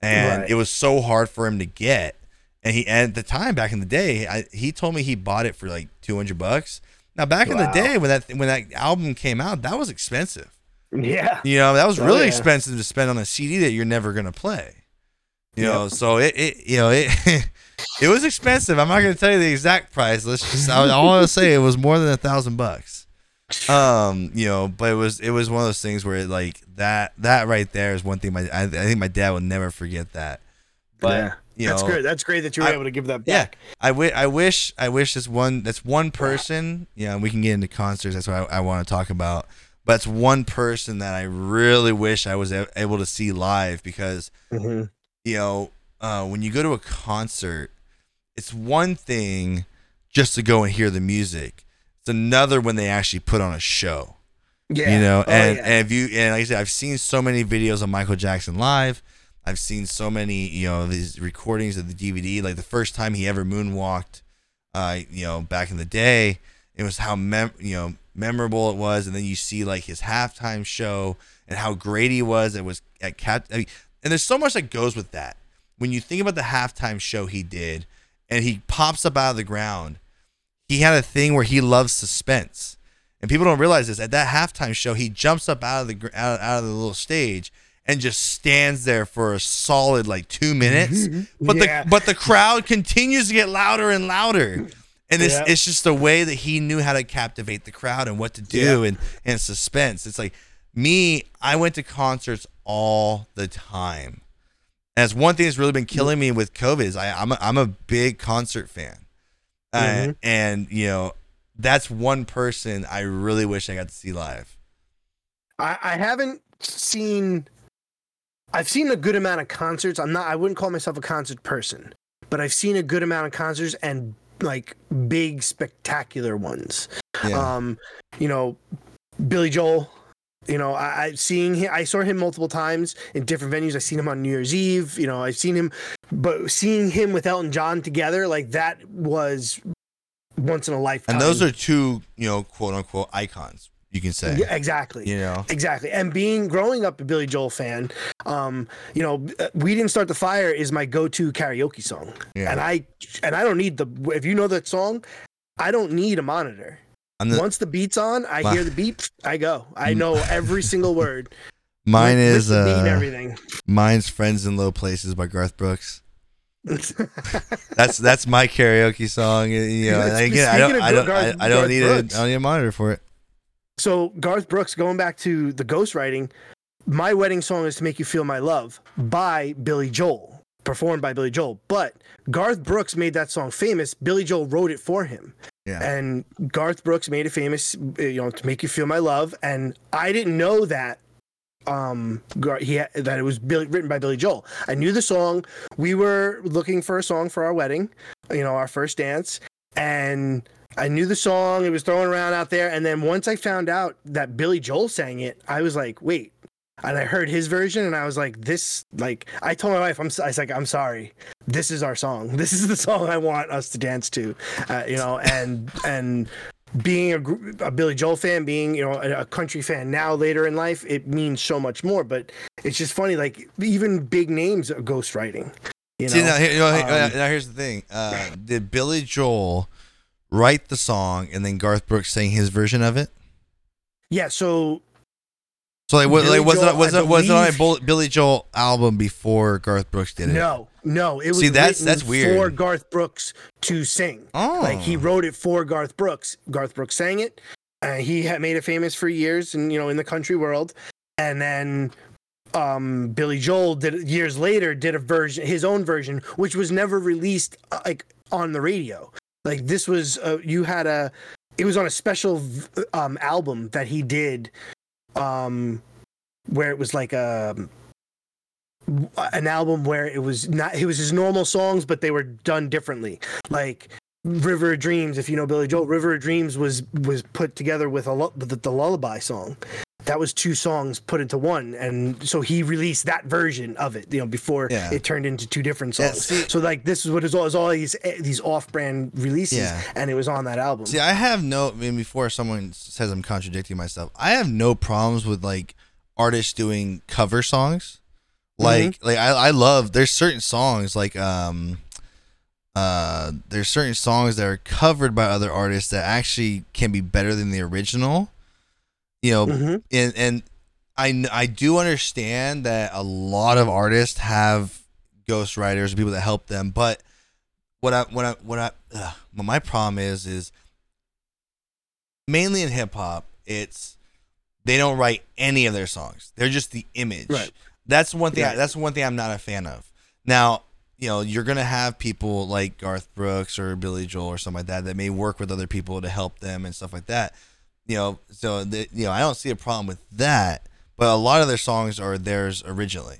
and Right. it was so hard for him to get. And he and at the time back in the day, I, he told me he bought it for like two hundred bucks. Now back in the day when that when that album came out, that was expensive. Yeah. You know, that was Oh, really yeah. expensive to spend on a CD that you're never gonna play. You Yep. know, so it, it you know it it was expensive. I'm not gonna tell you the exact price. Let's just I, I want to say it was more than a thousand bucks. Um, you know, but it was it was one of those things where it, like that that right there is one thing. My I, I think my dad will never forget that. But yeah. You that's know, great. That's great that you were I- able to give that yeah, back. I, wi- I wish I wish this one that's one person. You know, we can get into concerts. That's what I, I want to talk about. But it's one person that I really wish I was able to see live because hmm you know uh, when you go to a concert, it's one thing just to go and hear the music. It's another when they actually put on a show Yeah. you know Oh, and yeah. and if you and like i said i've seen so many videos of michael jackson live i've seen so many you know these recordings of the dvd like the first time he ever moonwalked uh you know back in the day it was how mem- you know memorable it was. And then you see like his halftime show and how great he was. It was at cap I mean, and there's so much that goes with that. When you think about the halftime show he did and he pops up out of the ground he had a thing where he loves suspense. And people don't realize this. At that halftime show, he jumps up out of the out, out of the little stage and just stands there for a solid like two minutes. But Yeah. the but the crowd continues to get louder and louder. And it's Yeah. it's just the way that he knew how to captivate the crowd and what to do and and suspense. It's like me. I went to concerts all the time. And it's one thing that's really been killing me with COVID is I, I'm a, I'm a big concert fan, uh, Mhm. and you know that's one person I really wish I got to see live. I, I haven't seen. I've seen a good amount of concerts. I'm not. I wouldn't call myself a concert person, but I've seen a good amount of concerts and like big spectacular ones. Yeah. Um, you know, Billy Joel. You know, I, I seeing him. I saw him multiple times in different venues. I've seen him on New Year's Eve. You know, I've seen him, but seeing him with Elton John together, like that was once in a lifetime. and those are two, you know, quote unquote icons. You can say, yeah, exactly. you know, Exactly. And being growing up a Billy Joel fan, um, you know, uh, We Didn't Start the Fire is my go-to karaoke song. Yeah. And I and I don't need the if you know that song, I don't need a monitor. The, Once the beat's on, I My- hear the beep, I go. I know every single word. mine With- is uh, everything. mine's "Friends in Low Places" by Garth Brooks. That's that's my karaoke song. You know, again, I don't, I don't, I, I don't need a, I don't need a monitor for it. So Garth Brooks, going back to the ghostwriting, my wedding song is "To Make You Feel My Love" by Billy Joel, performed by Billy Joel. But Garth Brooks made that song famous. Billy Joel wrote it for him. Yeah. and Garth Brooks made it famous, uh, you know, to make you feel my love. And I didn't know that um he had, that it was Billy, written by Billy Joel. I knew the song. We were looking for a song for our wedding, you know, our first dance, and I knew the song. It was thrown around out there, and then once I found out that Billy Joel sang it, I was like, wait. and I heard his version, and I was like, "This." Like, I told my wife, "I'm." I was like, "I'm sorry. This is our song. This is the song I want us to dance to." Uh, you know, and and being a, a Billy Joel fan, being you know a, a country fan now later in life, it means so much more. But it's just funny, like even big names are ghostwriting. You know, See, now, here, you know, Um, now here's the thing. Uh, did Billy Joel write the song and then Garth Brooks sang his version of it? yeah. So So like, what, like was Joel, it was it was it on a Bull- Billy Joel album before Garth Brooks did it? no, no, it was See, that's- that's weird. for Garth Brooks to sing. Oh, Like he wrote it for Garth Brooks. Garth Brooks sang it. Uh, he had made it famous for years, and you know, in the country world. And then um, Billy Joel did it years later did a version, his own version, which was never released uh, like on the radio. Like this was, uh, you had a, it was on a special um, album that he did, um, where it was like a an album where it was not it was his normal songs but they were done differently. Like river of dreams if you know billy joel river of dreams was was put together with a lu- the, the lullaby song that was two songs put into one and so he released that version of it you know before Yeah. it turned into two different Yeah, songs see- so like this is what is all, is all these eh, these off-brand releases Yeah. and it was on that album See, I have no. I mean, before someone says I'm contradicting myself, I have no problems with like artists doing cover songs. Like, like I, I love. There's certain songs like um, uh, there's certain songs that are covered by other artists that actually can be better than the original. You know, Mhm. and and I I do understand that a lot of artists have ghostwriters, people that help them, but what I what I what I ugh, what my problem is is mainly in hip hop, it's they don't write any of their songs. They're just the image. Right. That's one thing. I, that's one thing I'm not a fan of. Now, you know, you're gonna have people like Garth Brooks or Billy Joel or something like that that may work with other people to help them and stuff like that. You know, so the, you know, I don't see a problem with that. But a lot of their songs are theirs originally,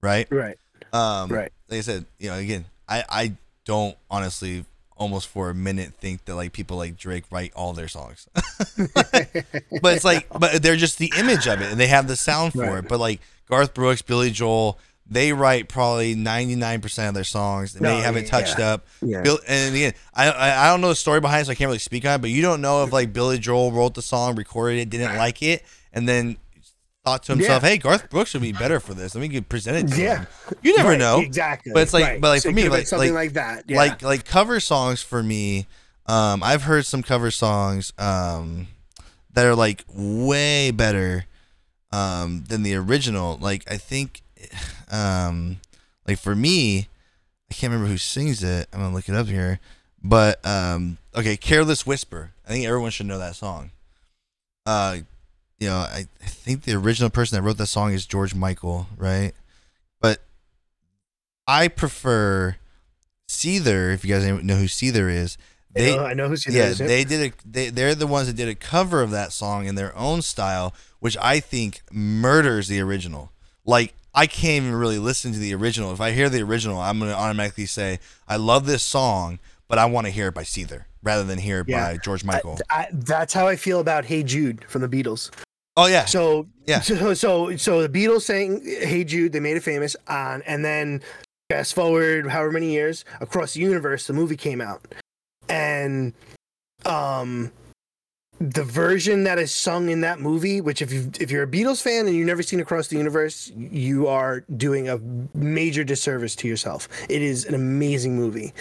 right? right Um, Right. Like I said, you know, again, I I don't honestly almost for a minute think that like people like Drake write all their songs. but it's like, but they're just the image of it, and they have the sound for Right. it. But like Garth Brooks, Billy Joel, they write probably ninety nine percent of their songs. They No, haven't yeah. touched up. Yeah. Bill, and again, I, I I don't know the story behind it, so I can't really speak on it. But you don't know if like Billy Joel wrote the song, recorded it, didn't like it, and then thought to himself, Yeah. "Hey, Garth Brooks would be better for this. Let me get present it to Yeah. him." You never Right, know. exactly But it's like, right. but like So for me, like something like, like that yeah. like like cover songs for me. Um, I've heard some cover songs um that are like way better um than the original. Like I think um like for me, I can't remember who sings it. I'm gonna look it up here. But um okay, Careless Whisper. I think everyone should know that song. Uh you know, I, I think the original person that wrote that song is George Michael, right? But I prefer Seether, if you guys know who Seether is. I know, I know who she yeah, is. they did a they they're the ones that did a cover of that song in their own style, which I think murders the original. Like I can't even really listen to the original. If I hear the original, I'm gonna automatically say I love this song, but I want to hear it by Seether rather than hear it Yeah. by George Michael. I, that's how I feel about Hey Jude from the Beatles. oh yeah, So Yeah. so so so the Beatles sang Hey Jude, they made it famous on, and then fast forward however many years across the universe, the movie came out, and um. The version that is sung in that movie, which if you if you're a Beatles fan and you've never seen Across the Universe, you are doing a major disservice to yourself. It is an amazing movie,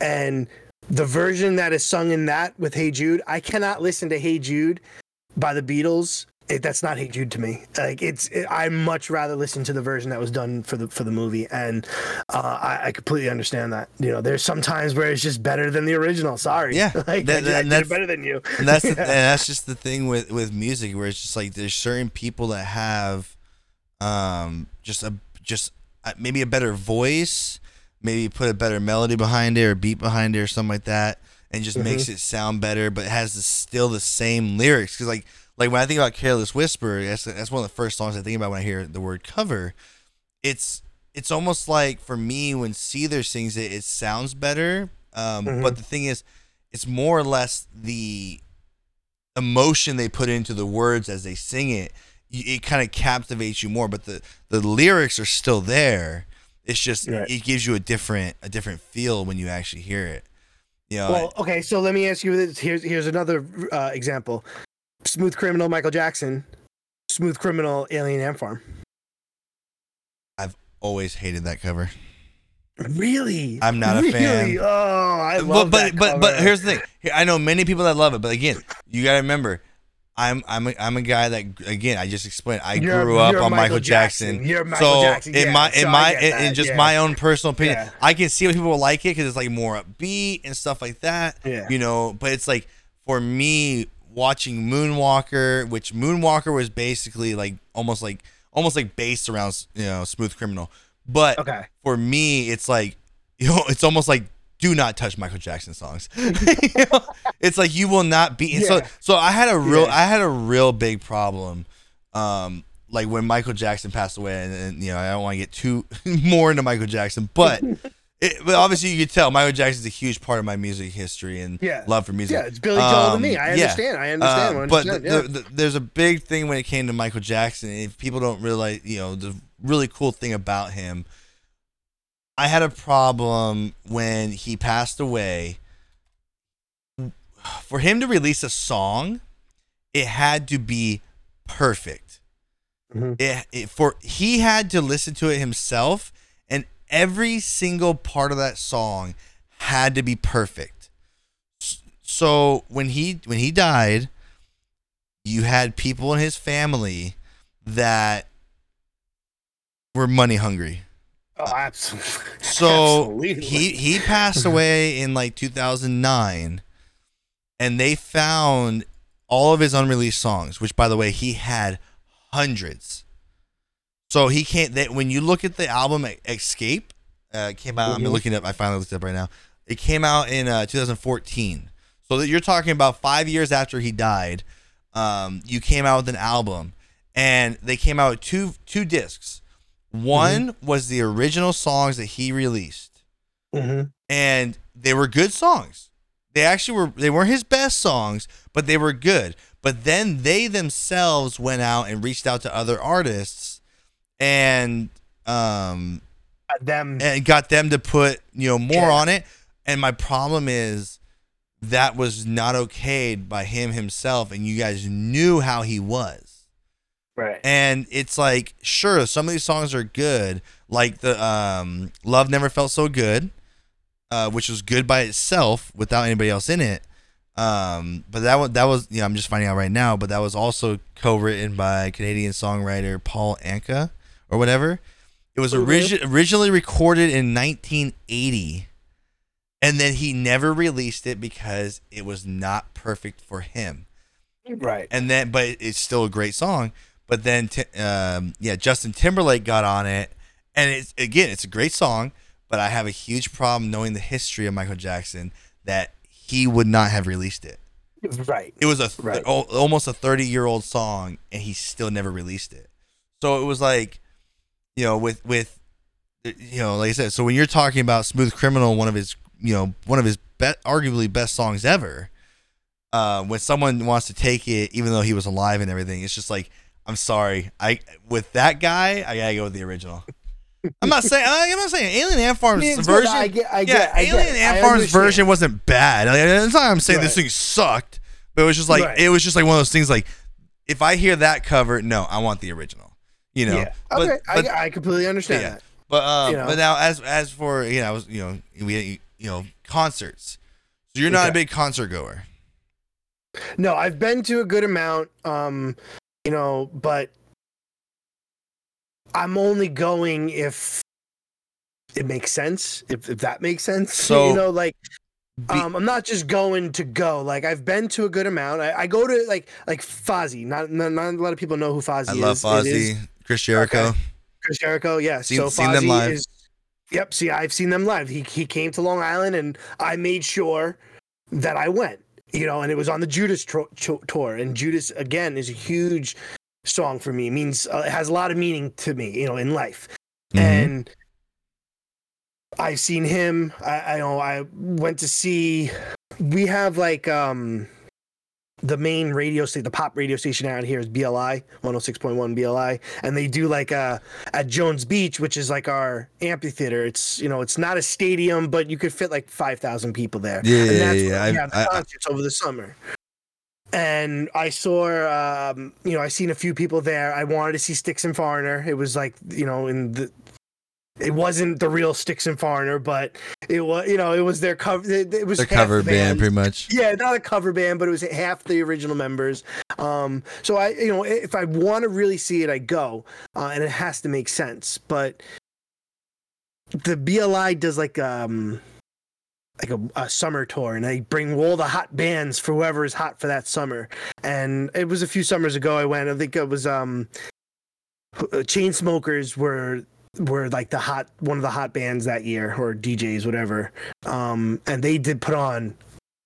and the version that is sung in that with Hey Jude, I cannot listen to Hey Jude by the Beatles. It, that's not Hey Jude to me. Like it's, it, I much rather listen to the version that was done for the for the movie, and uh, I, I completely understand that. You know, there's some times where it's just better than the original. Sorry, Yeah, like that- I, that- I did that's- better than you. and that's the, and that's just the thing with with music where it's just like there's certain people that have um just a just uh, maybe a better voice maybe put a better melody behind it or beat behind it or something like that and just makes it sound better but it has the, still the same lyrics because like like when i think about careless whisper that's, that's one of the first songs i think about when i hear the word cover it's it's almost like for me when Seether sings it, it sounds better. Um, But the thing is, it's more or less the emotion they put into the words as they sing it. it kind of captivates you more. But the the lyrics are still there. It's just Right. it gives you a different a different feel when you actually hear it. You know, Well, okay, so let me ask you this. Here's here's another uh, example. Smooth Criminal, Michael Jackson. Smooth Criminal, Alien Ant Farm. I've always hated that cover. Really? I'm not a really? fan. Oh, I but love but but, but cover. here's the thing. I know many people that love it, but again, you got to remember, I'm I'm a, I'm a guy that again I just explained. I You're- grew up on Michael, Michael Jackson. Jackson. You're Michael so Jackson, in my in so my in, in just yeah. my own personal opinion, Yeah. I can see what people like it because it's like more upbeat and stuff like that. Yeah. You know, but it's like for me watching Moonwalker, which Moonwalker was basically like almost like almost like based around you know Smooth Criminal, but Okay. for me, it's like you know, it's almost like do not touch Michael Jackson songs. You know? It's like you will not be. and So so I had a real Yeah. I had a real big problem. Um, like when Michael Jackson passed away, and, and you know I don't want to get too more into Michael Jackson, but. It, but obviously, you could tell Michael Jackson's a huge part of my music history and Yeah. love for music. Yeah, it's Billy Joel to me. Um, I yeah. understand. I understand. Uh, but 100%, the, yeah. the, the, there's a big thing when it came to Michael Jackson. If people don't realize, you know, the really cool thing about him, I had a problem when he passed away. For him to release a song, it had to be perfect. Mhm. It, it for he had to listen to it himself, every single part of that song had to be perfect. So when he when he died, you had people in his family that were money hungry. oh, absolutely. So Absolutely. he he passed away in like 2009, and they found all of his unreleased songs, which by the way he had hundreds. So he can't. That when you look at the album Xscape, uh, came out. I'm Mhm. looking up. I finally looked it up right now. It came out in uh, 2014. So that you're talking about five years after he died. Um, you came out with an album, and they came out with two two discs. One was the original songs that he released, Mhm. and they were good songs. They actually were. They weren't his best songs, but they were good. But then they themselves went out and reached out to other artists, and um, them. and got them to put you know more Yeah. on it. And my problem is that was not okayed by him himself, and you guys knew how he was. Right. And it's like, sure, some of these songs are good, like the um, "Love Never Felt So Good," uh, which was good by itself without anybody else in it. Um, but that was that was you know I'm just finding out right now, but that was also co-written by Canadian songwriter Paul Anka or whatever. It was origi- originally recorded in 1980, and then he never released it because it was not perfect for him Right. and then but it's still a great song but then um, yeah justin timberlake got on it and it's again it's a great song but i have a huge problem knowing the history of michael jackson that he would not have released it Right. it was a th- Right. al- almost a 30 year old song and he still never released it so it was like you know with with you know like i said so when you're talking about smooth criminal one of his you know one of his be- arguably best songs ever uh, when someone wants to take it even though he was alive and everything it's just like i'm sorry i with that guy i gotta go with the original i'm not saying i'm not saying alien ant farm's I mean, version. I get- I yeah get- get alien it. ant farm's version wasn't bad like, it's not i'm saying this thing sucked but it was just like Right. it was just like one of those things like if i hear that cover no i want the original you know yeah. but, Okay. but, I, I completely understand yeah. that. but um You know. but now as as for you know I was you know we you know concerts so you're not a big concert goer No, I've been to a good amount, um, you know, but I'm only going if it makes sense. If if that makes sense, So, you know, like Be- um, I'm not just going to go. Like I've been to a good amount. I, I go to like like Fozzy. Not, not not a lot of people know who Fozzy i is. love It is Fozzy, chris jericho Okay. Chris Jericho. Yeah. Seen- so seen them live. is. Yep. See, I've seen them live. He he came to Long Island, and I made sure that I went. You know, and it was on the Judas tro- cho- tour, and Judas again is a huge song for me. It means uh, it has a lot of meaning to me. You know, in life, Mhm. and I've seen him. I, I know I went to see. We have like um the main radio station, the pop radio station out here is BLI 106.1 BLI, and they do like uh at Jones Beach, which is like our amphitheater. It's you know it's not a stadium, but you could fit like five thousand people there. Yeah, and yeah, that's yeah, where I- we have the I- I- concerts over the summer. And I saw, um, you know, I seen a few people there. I wanted to see Styx and Foreigner. It was like, you know, in the, it wasn't the real Styx and Foreigner, but it was, you know, it was their cover. It, it was Their cover the band, pretty much. yeah, not a cover band, but it was half the original members. Um, so I, you know, if I want to really see it, I go, uh, and it has to make sense. But the BLI does like um like a, a summer tour, and they bring all the hot bands for whoever is hot for that summer. And it was a few summers ago I went. I think it was um Chainsmokers were were like the hot one of the hot bands that year or DJs whatever. Um and they did put on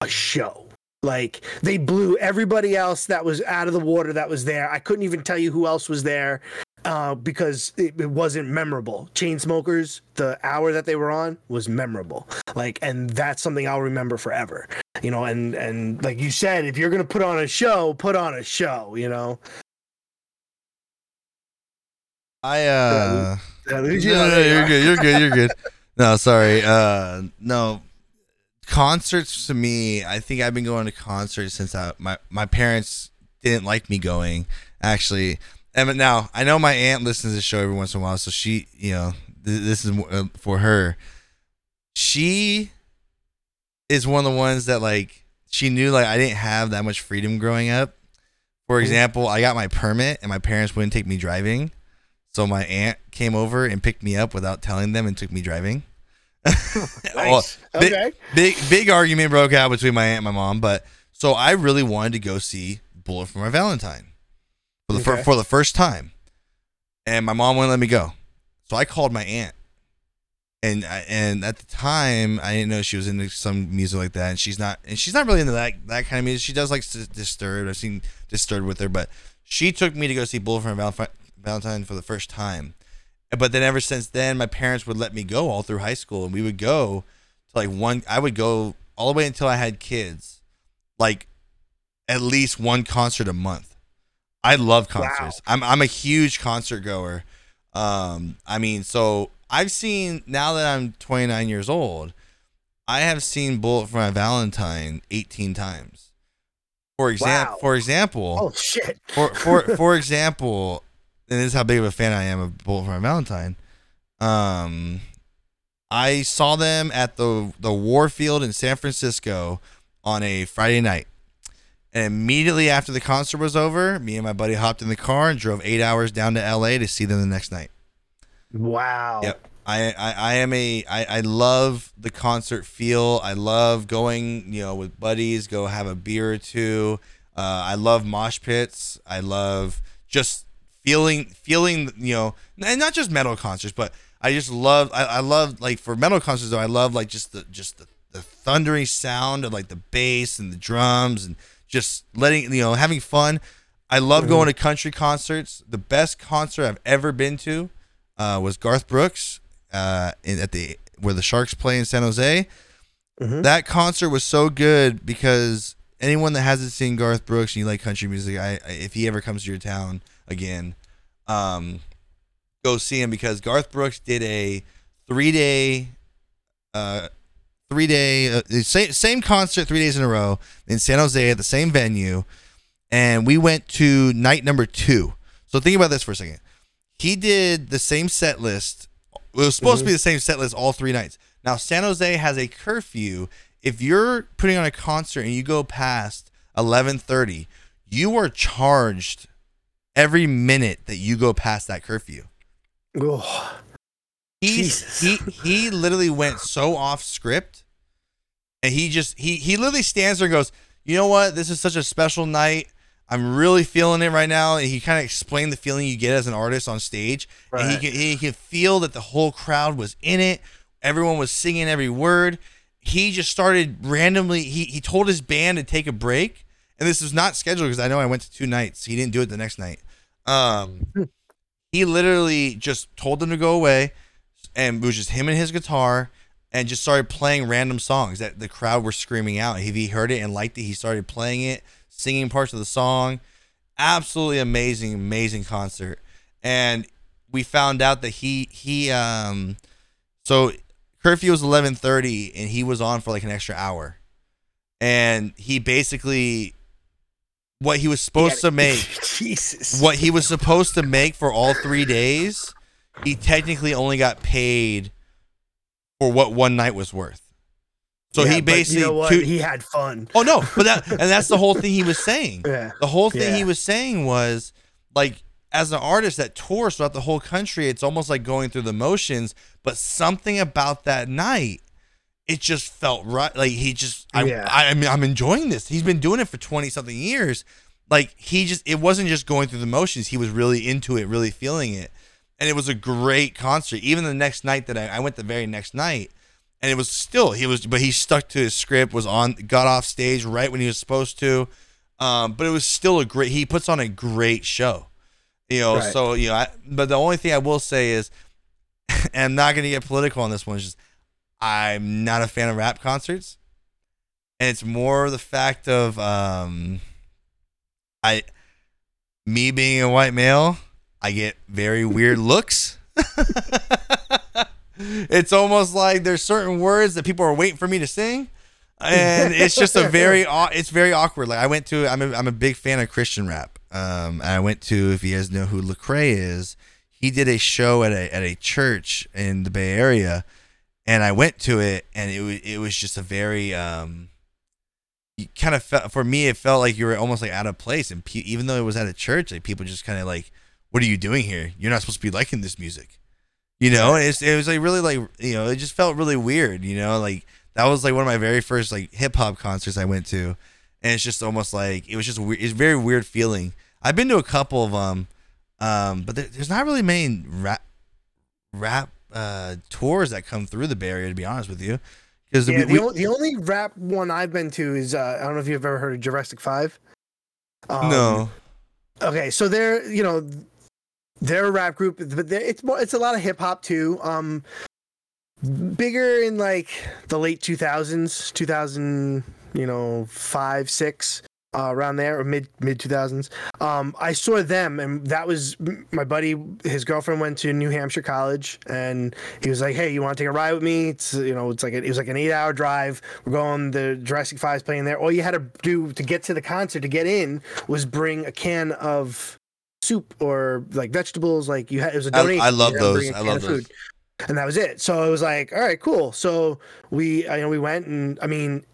a show. Like they blew everybody else that was out of the water that was there. I couldn't even tell you who else was there uh, because it, it wasn't memorable. Chainsmokers the hour that they were on was memorable. Like and that's something i'll remember forever. You know and and like you said if you're gonna put on a show put on a show you know? I uh Yeah, no, you no, know, no, there you you're good. You're good. You're good. No, sorry. Uh, no, concerts to me. I think I've been going to concerts since I, my my parents didn't like me going. Actually, and but now I know my aunt listens to the show every once in a while, so she, you know, th- this is uh, for her. She is one of the ones that like she knew like I didn't have that much freedom growing up. For example, I got my permit and my parents wouldn't take me driving. So my aunt came over and picked me up without telling them and took me driving. Well, Nice. big, Okay. big big argument broke out between my aunt and my mom, but so I really wanted to go see Bullet for My Valentine for the fir- for the first time, and my mom wouldn't let me go. So I called my aunt, and I, and at the time I didn't know she was into some music like that, and she's not and she's not really into that that kind of music. She does like S- Disturbed. I've seen Disturbed with her, but she took me to go see Bullet for My Valentine Valentine for the first time. But then ever since then, my parents would let me go all through high school, and we would go to like one. I would go all the way until I had kids, like at least one concert a month. I love concerts. I'm I'm a huge concert goer. Um, I mean, so I've seen now that I'm 29 years old, I have seen Bullet for My Valentine 18 times. For example, Wow. for example, Oh shit! for for for example, and this is how big of a fan I am of Bullet for My Valentine. Um, I saw them at the the Warfield in San Francisco on a Friday night, and immediately after the concert was over, me and my buddy hopped in the car and drove eight hours down to L.A. to see them the next night. Wow. Yep. I, I, I am a I, I love the concert feel. I love going, you know, with buddies, go have a beer or two. Uh, I love mosh pits. I love just feeling feeling, you know, and not just metal concerts, but I just love I, I love like for metal concerts though, I love like just the just the, the thundering sound of like the bass and the drums and just letting you know, having fun. I love going to country concerts. The best concert I've ever been to uh, was Garth Brooks uh, in, at the where the Sharks play in San Jose. That concert was so good because anyone that hasn't seen Garth Brooks and you like country music, I, I if he ever comes to your town again, um, go see him because Garth Brooks did a three day, uh, three day uh, same same concert three days in a row in San Jose at the same venue, and we went to night number two. So think about this for a second. He did the same set list. It was supposed to be the same set list all three nights. Now San Jose has a curfew. If you're putting on a concert and you go past 11:30, you are charged every minute that you go past that curfew. Oh, Jesus. he he literally went so off script, and he just he he literally stands there and goes, "You know what? This is such a special night. I'm really feeling it right now." And he kind of explained the feeling you get as an artist on stage, and he could he could feel that the whole crowd was in it. Everyone was singing every word. He just started randomly. He he told his band to take a break, and this was not scheduled because I know I went to two nights. He didn't do it the next night. Um, he literally just told them to go away and it was just him and his guitar and just started playing random songs that the crowd were screaming out. If he heard it and liked it, he started playing it, singing parts of the song. Absolutely amazing, amazing concert. And we found out that he he um so curfew was eleven thirty and he was on for like an extra hour. And he basically what he was supposed to make Jesus. what he was supposed to make for all three days, he technically only got paid for what one night was worth. So Yeah, he basically you know two- he had fun. oh no, but that and that's the whole thing he was saying. Yeah. The whole thing Yeah. he was saying was like as an artist that tours throughout the whole country, it's almost like going through the motions, but something about that night it just felt right. Like he just, I, Yeah. I, I mean, I'm enjoying this. He's been doing it for 20 something years. Like he just, it wasn't just going through the motions. He was really into it, really feeling it. And it was a great concert. Even the next night that I, I went the very next night and it was still, he was, but he stuck to his script, was on, got off stage right when he was supposed to. Um, but it was still a great, he puts on a great show, you know? Right. So, you know, I, but the only thing I will say is, and I'm not going to get political on this one, it's just, I'm not a fan of rap concerts. And it's more the fact of um I me being a white male, I get very weird looks. it's almost like there's certain words that people are waiting for me to sing. And it's just a very it's very awkward. Like I went to I'm a, I'm a big fan of Christian rap. Um and I went to if you guys know who Lecrae is, he did a show at a at a church in the Bay Area and I went to it, and it was it was just a very um, you kind of felt for me it felt like you were almost like out of place, and pe- even though it was at a church, like people just kind of like, what are you doing here? You're not supposed to be liking this music, you know. And it's, it was like really like you know it just felt really weird, you know. Like that was like one of my very first like hip hop concerts I went to, and it's just almost like it was just weird. It's a very weird feeling. I've been to a couple of them, um, but there, there's not really many rap rap uh, tours that come through the Bay Area. To be honest with you, because Yeah, we, the, the only rap one I've been to is uh, I don't know if you've ever heard of Jurassic Five. Um, no, Okay, so they're you know they're a rap group, but it's more it's a lot of hip hop too. Um, bigger in like the late two thousands, two thousand you know five six. Uh, around there or mid mid 2000s um i saw them and that was my buddy his girlfriend went to new hampshire college and he was like hey you want to take a ride with me it's you know it's like a, it was like an eight hour drive we're going the jurassic five's playing there all you had to do to get to the concert to get in was bring a can of soup or like vegetables like you had it was a donation I love You to bring those. I love those. and that was it. So it was like, all right, cool. So we, I know, we went, and I mean,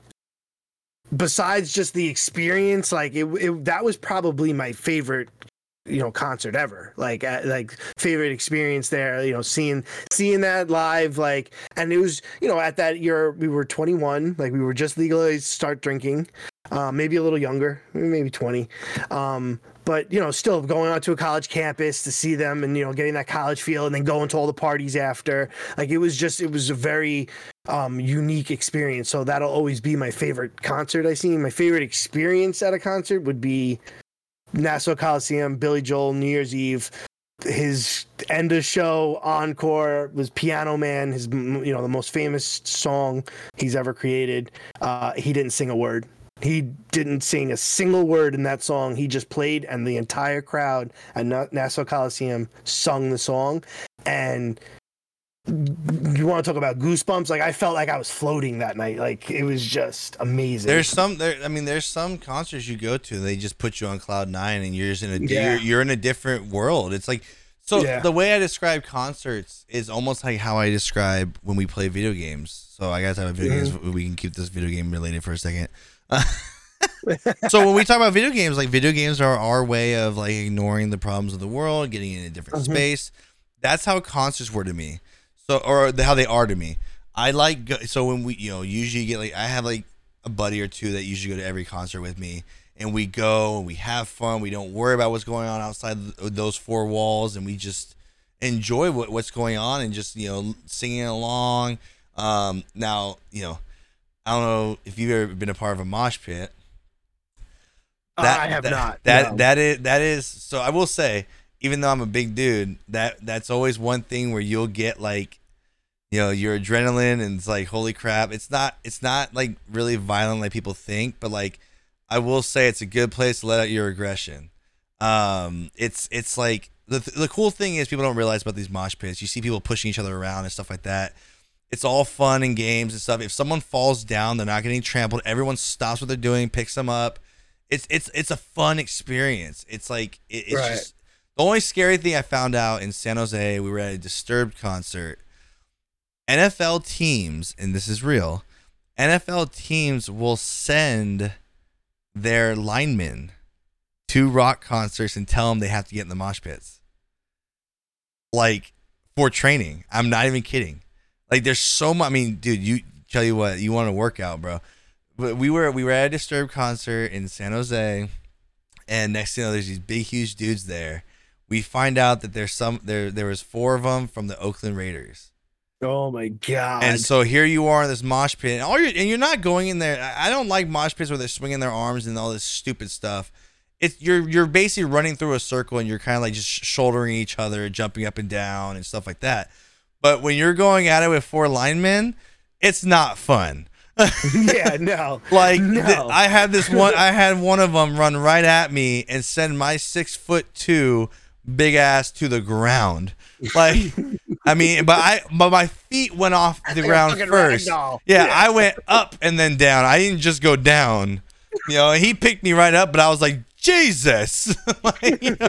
besides just the experience, like it, it that was probably my favorite, you know, concert ever. Like, uh, like favorite experience there. You know, seeing seeing that live, like, and it was, you know, at that year we were 21, like we were just legalized start drinking, uh, maybe a little younger, maybe 20. Um, but you know, still going onto a college campus to see them and you know, getting that college feel and then going to all the parties after. Like it was just it was a very um unique experience. So that'll always be my favorite concert I seen. My favorite experience at a concert would be Nassau Coliseum, Billy Joel, New Year's Eve. His end of show encore was Piano Man, his you know the most famous song he's ever created. Uh, he didn't sing a word. He didn't sing a single word in that song. He just played, and the entire crowd at Na- Nassau Coliseum sung the song. And you want to talk about goosebumps? Like I felt like I was floating that night. Like it was just amazing. there's some there. I mean, there's some concerts you go to. And they just put you on cloud nine, and you're just in a Yeah. you're, you're in a different world. It's like so. Yeah. The way I describe concerts is almost like how I describe when we play video games. So I guys have a video games. Mm-hmm. We can keep this video game related for a second. so when we talk about video games, like video games are our way of like ignoring the problems of the world, getting in a different Mm-hmm. space. That's how concerts were to me. So or the, how they are to me. I like go, so when we you know usually get like I have like a buddy or two that usually go to every concert with me, and we go and we have fun. We don't worry about what's going on outside those four walls, and we just enjoy what, what's going on and just you know singing along. Um, now you know I don't know if you've ever been a part of a mosh pit. Uh, I have that, not. That no. that is that is so. I will say, even though I'm a big dude, that that's always one thing where you'll get like, you know, your adrenaline and it's like, holy crap! It's not it's not like really violent like people think, but like, I will say it's a good place to let out your aggression. Um, it's it's like the the cool thing is people don't realize about these mosh pits. You see people pushing each other around and stuff like that. It's all fun and games and stuff. If someone falls down, they're not getting trampled. Everyone stops what they're doing, picks them up. It's it's it's a fun experience. It's like it, it's Right. just the only scary thing I found out in San Jose. We were at a Disturbed concert. NFL teams, and this is real. NFL teams will send their linemen to rock concerts and tell them they have to get in the mosh pits. Like for training. I'm not even kidding. Like there's so much I mean, dude, you tell you what, you want to work out, bro. But we were we were at a Disturbed concert in San Jose and next thing you know there's these big huge dudes there. We find out that there's some there there was four of them from the Oakland Raiders. Oh my god. And so here you are in this mosh pit, and all you're and you're not going in there. I I don't like mosh pits where they're swinging their arms and all this stupid stuff. It's you're you're basically running through a circle and you're kind of like just shouldering each other, jumping up and down and stuff like that. But when you're going at it with four linemen, it's not fun. yeah, no. Like no. th- I had this one, I had one of them run right at me and send my six foot two big ass to the ground. Like, I mean, but I, but my feet went off the ground first. ragdoll. Yeah, I went up and then down. I didn't just go down. You know, he picked me right up, but I was like, Jesus. like, you know.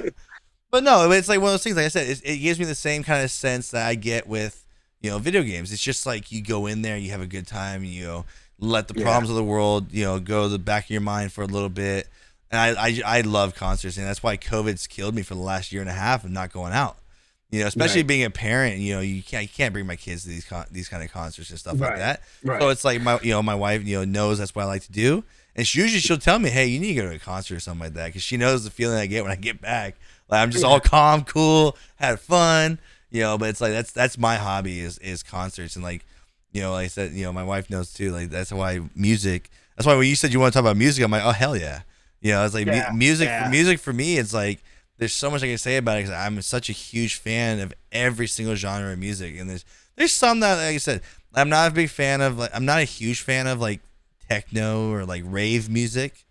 But no, it's like one of those things. Like I said, it, it gives me the same kind of sense that I get with you know video games. It's just like you go in there, you have a good time, you know, let the Yeah. problems of the world, you know, go to the back of your mind for a little bit. And I, I, I love concerts, and that's why COVID's killed me for the last year and a half of not going out. You know, especially Right. being a parent, you know, you can't you can't bring my kids to these con- these kind of concerts and stuff like that. Right. So it's like my you know my wife you know knows that's what I like to do, and she usually she'll tell me, hey, you need to go to a concert or something like that, because she knows the feeling I get when I get back. Like I'm just all calm, cool, had fun, you know. But it's like that's that's my hobby is is concerts and like you know like I said you know my wife knows too. Like that's why music. That's why when you said you want to talk about music, I'm like oh hell yeah, you know. It's like mu- music yeah. music for me. It's like there's so much I can say about it because I'm such a huge fan of every single genre of music, and there's there's some that like I said I'm not a big fan of. Like I'm not a huge fan of like techno or like rave music,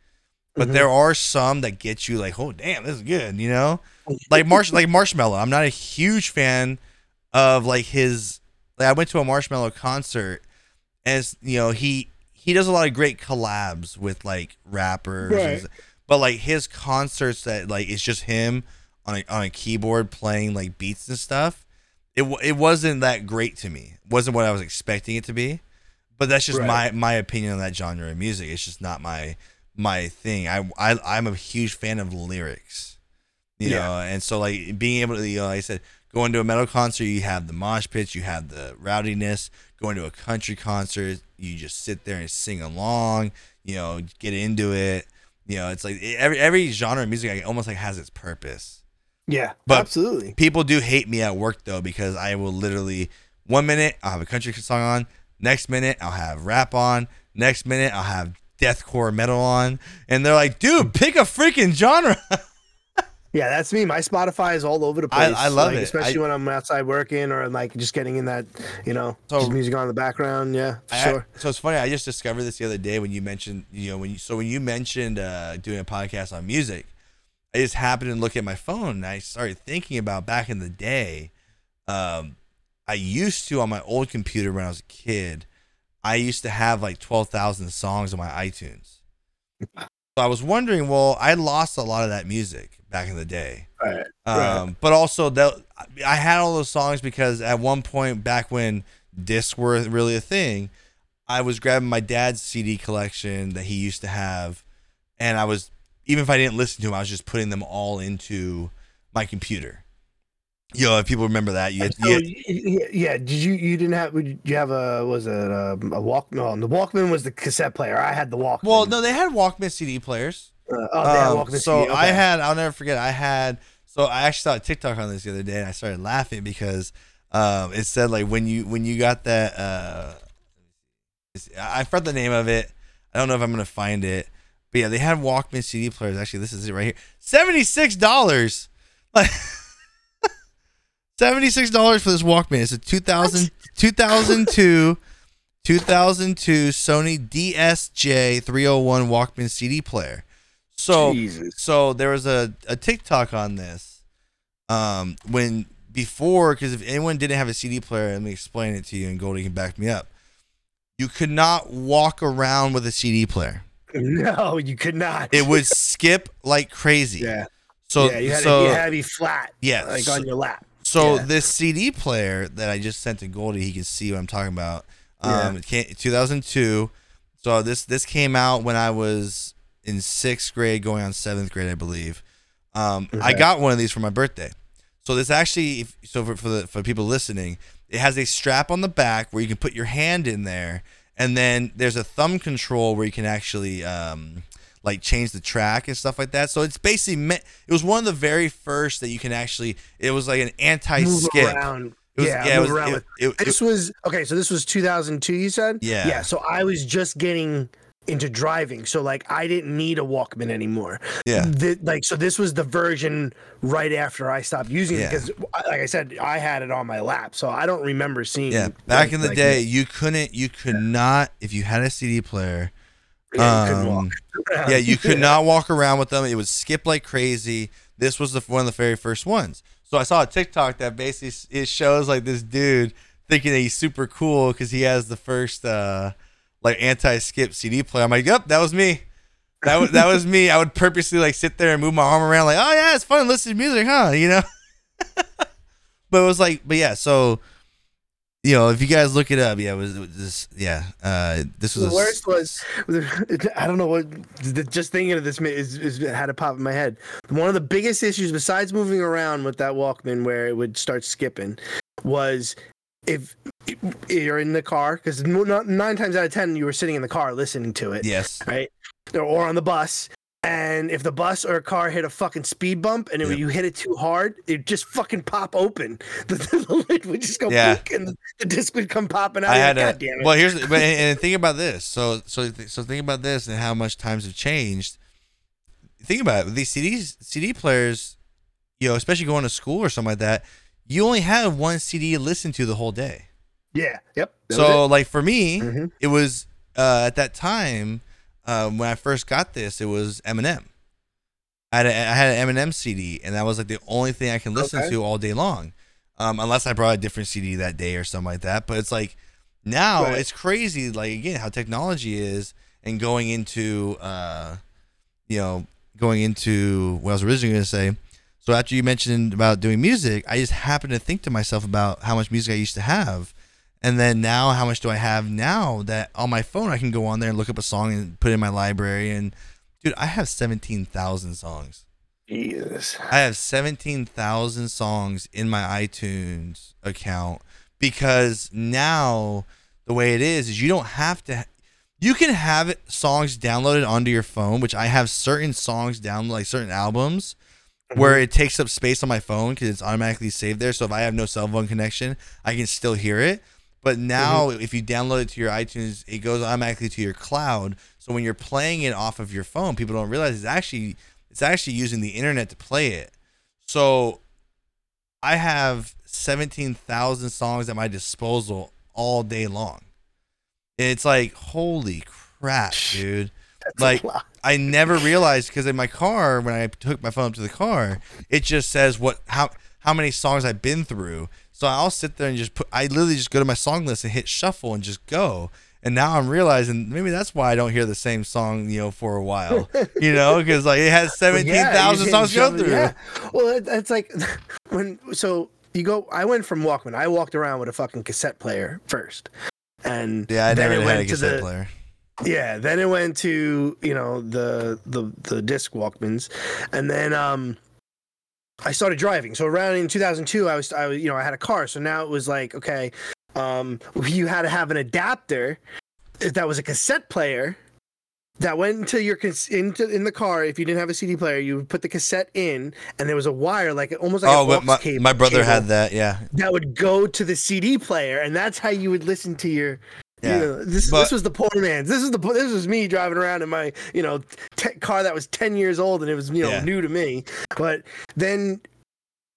but mm-hmm. there are some that get you like, oh damn, this is good, you know, oh, like Marsh like Marshmello. I'm not a huge fan of like his. Like I went to a Marshmello concert, as you know he he does a lot of great collabs with like rappers, and but like his concerts that like it's just him on a, on a keyboard playing like beats and stuff. It it wasn't that great to me. It wasn't what I was expecting it to be. But that's just Right. my my opinion on that genre of music. It's just not my my thing. I, I I'm a huge fan of lyrics, you Yeah. know, and so like being able to, you know, like I said, going to a metal concert, you have the mosh pits, you have the rowdiness. Going to a country concert, you just sit there and sing along, you know, get into it. You know, it's like every every genre of music almost like has its purpose. yeah, But- absolutely. People do hate me at work though because I will literally one minute I'll have a country song on, next minute I'll have rap on, next minute I'll have deathcore metal on, and they're like, "Dude, pick a freaking genre." Yeah, that's me. My Spotify is all over the place. I love like, it. especially I- when I'm outside working or like just getting in that, you know, So- music on in the background. Yeah, I- sure. so it's funny. I just discovered this the other day when you mentioned, you know, when you so when you mentioned uh, doing a podcast on music, I just happened to look at my phone and I started thinking about back in the day. Um, I used to on my old computer when I was a kid. I used to have like twelve thousand songs on my iTunes. So I was wondering, well, I lost a lot of that music back in the day. Right. Um, Right. But also, that I had all those songs because at one point back when discs were really a thing, I was grabbing my dad's CD collection that he used to have, and I was even if I didn't listen to them, I was just putting them all into my computer. Know, if people remember that, you, had, So, you had- yeah, did you you didn't have did you have a was it a, a walk no the Walkman was the cassette player I had the Walkman well, no, they had Walkman CD players. uh, oh, they had Um, Walkman so CD, I had, I'll never forget, I had, so I actually saw a TikTok on this the other day and I started laughing because um, it said like when you, when you got that, uh, I forgot the name of it. I don't know if I'm going to find it, but yeah, they had Walkman CD players. Actually, this is it right here. $76. Like, $76 for this Walkman. It's a 2000, 2002 2002 Sony DSJ 301 Walkman CD player. So Jesus. so there was a, a TikTok on this. Um, when before, because if anyone didn't have a CD player, let me explain it to you, and Goldy can back me up. You could not walk around with a CD player. No, you could not. It would skip like crazy. Yeah. So yeah, you had, so to, you had to be flat. Yeah, Like so- on your lap. So Yeah. this CD player that I just sent to Goldy, he can see what I'm talking about. Yeah. Um, came, 2002. So this this came out when I was in sixth grade, going on seventh grade, I believe. Um, I got one of these for my birthday. So this actually, if, so for for the for people listening, it has a strap on the back where you can put your hand in there, and then there's a thumb control where you can actually um, like change the track and stuff like that. So it's basically meant. It was one of the very first that you can actually. It was like an anti-skip. around. It was- yeah, yeah, it move was- around it- it- this was okay. So this was 2002. You said. Yeah. Yeah. So I was just getting into driving, so like I didn't need a Walkman anymore. Yeah. The, like so, this was the version right after I stopped using Yeah. it because, like I said, I had it on my lap, so I don't remember seeing. Yeah, back like- in the like, day, you couldn't, you could not, if you had a CD player, Yeah, you um, yeah, you could not walk around with them. It would skip like crazy. This was the one of the very first ones. So I saw a TikTok that basically it shows like this dude thinking that he's super cool because he has the first uh like anti-skip CD player. I'm like, yep, that was me. That was that was me. I would purposely like sit there and move my arm around, like, oh yeah, it's fun listening to music, huh? You know. but it was like, but yeah, so you know, if you guys look it up, yeah, it was, it was this, yeah, uh, this was The worst was, I don't know what, just thinking of this is, is had a pop in my head. One of the biggest issues, besides moving around with that Walkman where it would start skipping, was if you're in the car, because nine times out of ten, you were sitting in the car listening to it, yes, right? Or on the bus. And if the bus or a car hit a fucking speed bump and it, Yep. you hit it too hard, it just fucking pop open. The, the lid would just go Yeah. and the disc would come popping out. I had like, a God damn it. well. Here's but and, and think about this. So so so think about this and how much times have changed. Think about it. These CDs, CD players, you know, especially going to school or something like that. You only have one CD to listen to the whole day. Yeah. Yep. So like for me, Mhm. it was uh, at that time um, when I first got this, it was Eminem. I had, a, I had an Eminem CD, and that was like the only thing I can listen Okay. to all day long, um, unless I brought a different CD that day or something like that. But it's like now Right. it's crazy, like again, how technology is, and going into, uh, you know, going into what I was originally going to say. So after you mentioned about doing music, I just happened to think to myself about how much music I used to have. And then now, how much do I have now that on my phone I can go on there and look up a song and put it in my library? And dude, I have 17,000 songs. Jesus. I have 17,000 songs in my iTunes account because now the way it is is you don't have to you can have it, songs downloaded onto your phone, which I have certain songs down like certain albums mm-hmm. where it takes up space on my phone because it's automatically saved there. So if I have no cell phone connection, I can still hear it. But now, if you download it to your iTunes, it goes automatically to your cloud. So when you're playing it off of your phone, people don't realize it's actually it's actually using the internet to play it. So I have seventeen thousand songs at my disposal all day long. It's like holy crap, dude! That's like. I never realized because in my car when I took my phone up to the car, it just says what how how many songs I've been through. So I'll sit there and just put. I literally just go to my song list and hit shuffle and just go. And now I'm realizing maybe that's why I don't hear the same song, you know, for a while. You know, because like it has Well, seventeen yeah, songs to go through. Yeah. Well, it's like when so you go. I went from Walkman. I walked around with a fucking cassette player first, and Yeah, I never had a cassette the- player. Yeah, then it went to you know the the the disc Walkmans, and then um, I started driving. So around in 2002, I was I was you know I had a car. So now it was like okay, um, you had to have an adapter that was a cassette player that went into your into in the car. If you didn't have a CD player, you would put the cassette in, and there was a wire like it almost like oh, a my, cable, my brother cable had that. Yeah, that would go to the CD player, and that's how you would listen to your. Yeah, You know, this but- this was the poor man's. This is the this was me driving around in my you know t- car that was ten years old and it was you know Yeah. new to me. But then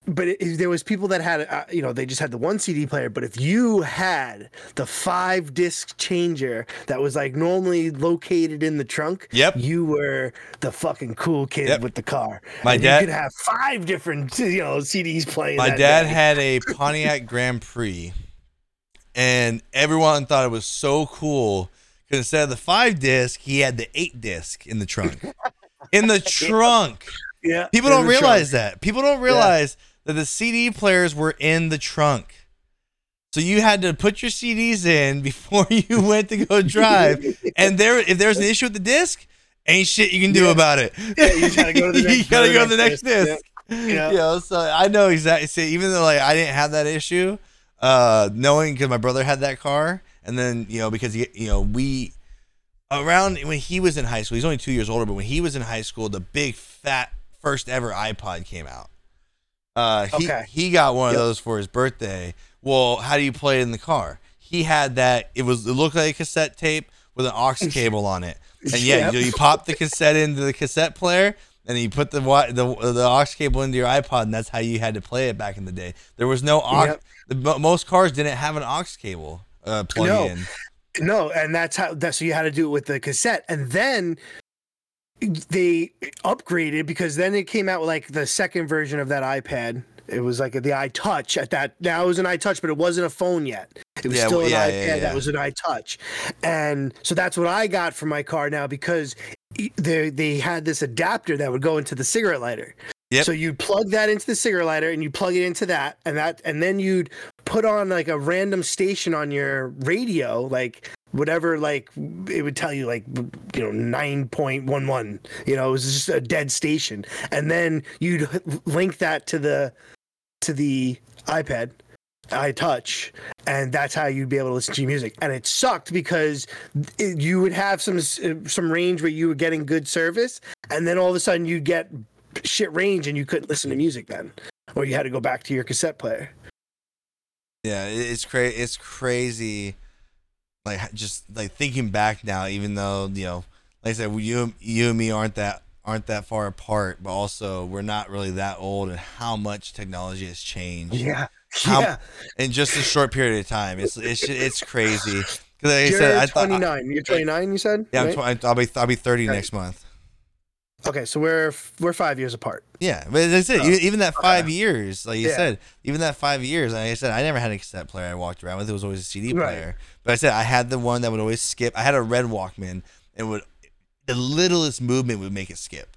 but it, there was people that had uh, you know they just had the one CD player but if you had the five disc changer that was like normally located in the trunk Yep. you were the fucking cool kid Yep. with the car My And dad- you could have five different you know CDs playing My that dad day. had a Pontiac Grand Prix, and everyone thought it was so cool because instead of the five disc, he had the eight disc in the trunk. In the trunk. yeah People don't the trunk. realize that. People don't realize that the CD players were in the trunk. So you had to put your CDs in before you went to go drive. and there, if there's an issue with the disc, ain't shit you can do Yeah. about it. Yeah, you gotta go to the next- go to the next disc. disc. Yeah. You know, so I know exactly. See, even though like I didn't have that issue, uh, knowing because my brother had that car, and then you know because he, you know we around when he was in high school, he's only two years older, but when he was in high school, the big fat first ever iPod came out. Uh, he Okay. he got one of Yep. those for his birthday. Well, how do you play it in the car? He had that. It was it looked like a cassette tape with an aux cable on it, and yeah, Yep. you, you pop the cassette into the cassette player, and you put the the the aux cable into your iPod, and that's how you had to play it back in the day. There was no aux. Yep. The, most cars didn't have an aux cable uh, plug No. in. No, and that's how that's so you had to do it with the cassette, and then they upgraded because then it came out with like the second version of that iPad. It was like the iTouch at that. Now it was an iTouch, but it wasn't a phone yet. It was Yeah, still an yeah, iPad yeah, that was an iTouch, and so that's what I got for my car now because they they had this adapter that would go into the cigarette lighter. Yep. So you'd plug that into the cigarette lighter and you plug it into that and that and then you'd put on like a random station on your radio, like whatever like it would tell you like you know 9.11 you know it was just a dead station and then you'd link that to the to the ipad iTouch, and that's how you'd be able to listen to your music. And it sucked because it, you would have some uh, some range where you were getting good service, and then all of a sudden you'd get shit range and you couldn't listen to music then, or you had to go back to your cassette player. Yeah, it's crazy. It's crazy. Like just like thinking back now, even though you know, like I said, you you and me aren't that aren't that far apart, but also we're not really that old, and how much technology has changed. Yeah, How- yeah. in just a short period of time. It's it's it's crazy. Like I You're said, I thought 29. You're 29. You said. yeah, I'm right? tw- I'll be I'll be 30 Okay. next month. Okay, so we're we're five years apart. Yeah, but that's it. Oh, even, that five years, like you Yeah. said, even that five years, like I said, I never had a cassette player I walked around with. It was always a CD Right. player. But I said I had the one that would always skip. I had a red Walkman, and would the littlest movement would make it skip.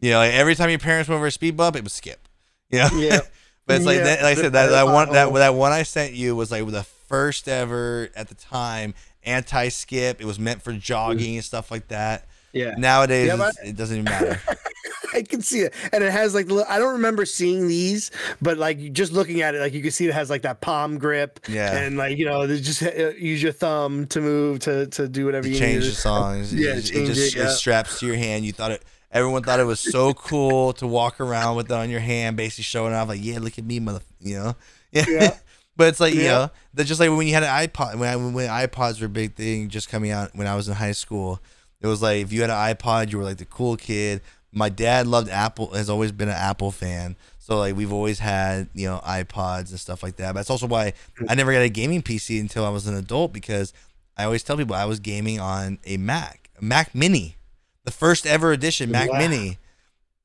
You know, like every time your parents went over a speed bump, it would skip. You know? Yeah. but it's like Yeah. that, like I said, that, that one that that one I sent you was like the first ever at the time anti skip. It was meant for mm-hmm. jogging and stuff like that. Yeah. Nowadays, Yeah, but- it doesn't even matter. I can see it, and it has like the I don't remember seeing these, but like you- just looking at it, like you can see it has like that palm grip, Yeah. and like you know, just uh, use your thumb to move to to do whatever you change need. the songs. Yeah, it, it change just it, yeah. it straps to your hand. You thought it. Everyone thought it was so cool to walk around with it on your hand, basically showing off like, yeah, look at me, mother. You know. Yeah. Yeah. but it's like you know, that's just like when you had an iPod. When I, when iPods were a big thing, just coming out when I was in high school. It was like if you had an iPod, you were like the cool kid. My dad loved Apple. Has always been an Apple fan. So like we've always had you know iPods and stuff like that. But that's also why hmm. I never got a gaming PC until I was an adult because I always tell people I was gaming on a Mac, a Mac Mini, the first ever edition Mac Wow. Mini.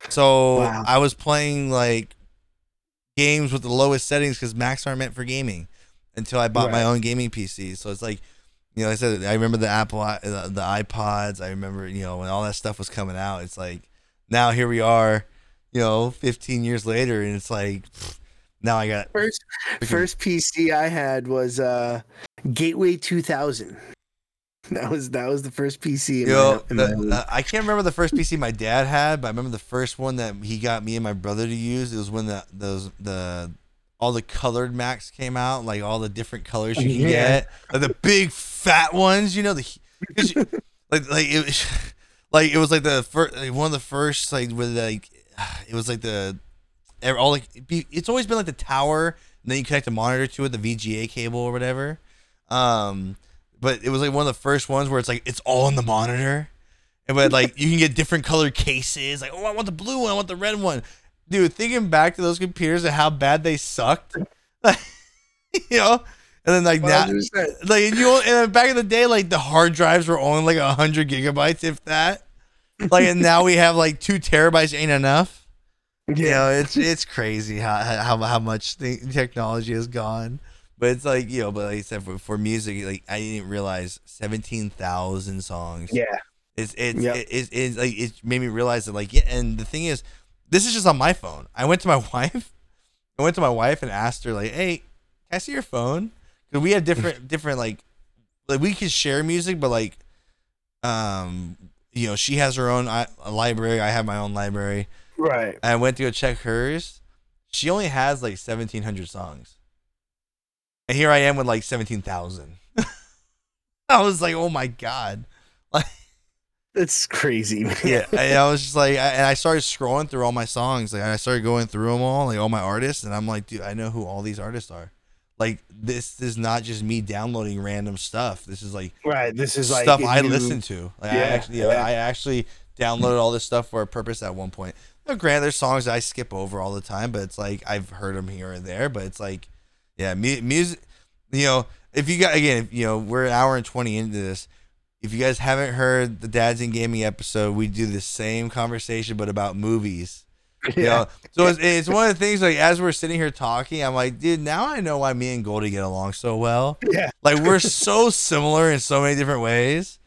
So Wow. I was playing like games with the lowest settings because Macs aren't meant for gaming until I bought my own gaming PC. So it's like, you know, like I said I remember the Apple, the, the iPods. I remember, you know, when all that stuff was coming out. It's like now here we are, you know, 15 years later, and it's like now I got First Freaking- first PC I had was uh Gateway 2000. That was that was the first PC. In You know, my, in the- uh, I can't remember the first PC my dad had, but I remember the first one that he got me and my brother to use. It was when the those the all the colored Macs came out, like all the different colors you can Yeah. get, like the big fat ones. You know the like like it was like it was like the first like one of the first like with like it was like the all like it's always been like the tower, and then you connect a monitor to it, the VGA cable or whatever. Um, but it was like one of the first ones where it's like it's all in the monitor, and but like you can get different colored cases. Like oh, I want the blue one, I want the red one. dude, thinking back to those computers and how bad they sucked, like, you know, and then like now, 100%. like you and back in the day, like the hard drives were only like hundred gigabytes, if that. Like, and now we have like two terabytes ain't enough. You know, it's it's crazy how how how much the technology has gone. But it's like you know, but like I said, for, for music, like I didn't realize seventeen thousand songs. Yeah. It's it's Yep. it, it's, it's like it made me realize that like yeah, and the thing is, this is just on my phone. I went to my wife, I went to my wife and asked her like, "Hey, can I see your phone?" Because we have different different like like we could share music, but like, um, you know, she has her own i- library. I have my own library. Right. I went to go check hers. She only has like seventeen hundred songs, and here I am with like seventeen thousand. I was like, "Oh my god!" Like. It's crazy. Man. yeah, and I was just like, I, and I started scrolling through all my songs. Like, I started going through them all, like all my artists, and I'm like, dude, I know who all these artists are. Like, this is not just me downloading random stuff. This is like Right. This is like stuff I you- listen to. Like, I Yeah, actually, you yeah. I actually downloaded all this stuff for a purpose at one point. Now, granted, there's songs I skip over all the time, but it's like I've heard them here and there. But it's like, yeah, mu- music. You know, if you got again, if, you know, we're an hour and twenty into this. If you guys haven't heard the Dads in Gaming episode, we do the same conversation but about movies. You Yeah. know? So it's, it's one of the things like as we're sitting here talking, I'm like, dude, now I know why me and Goldy get along so well. Yeah. Like we're so similar in so many different ways.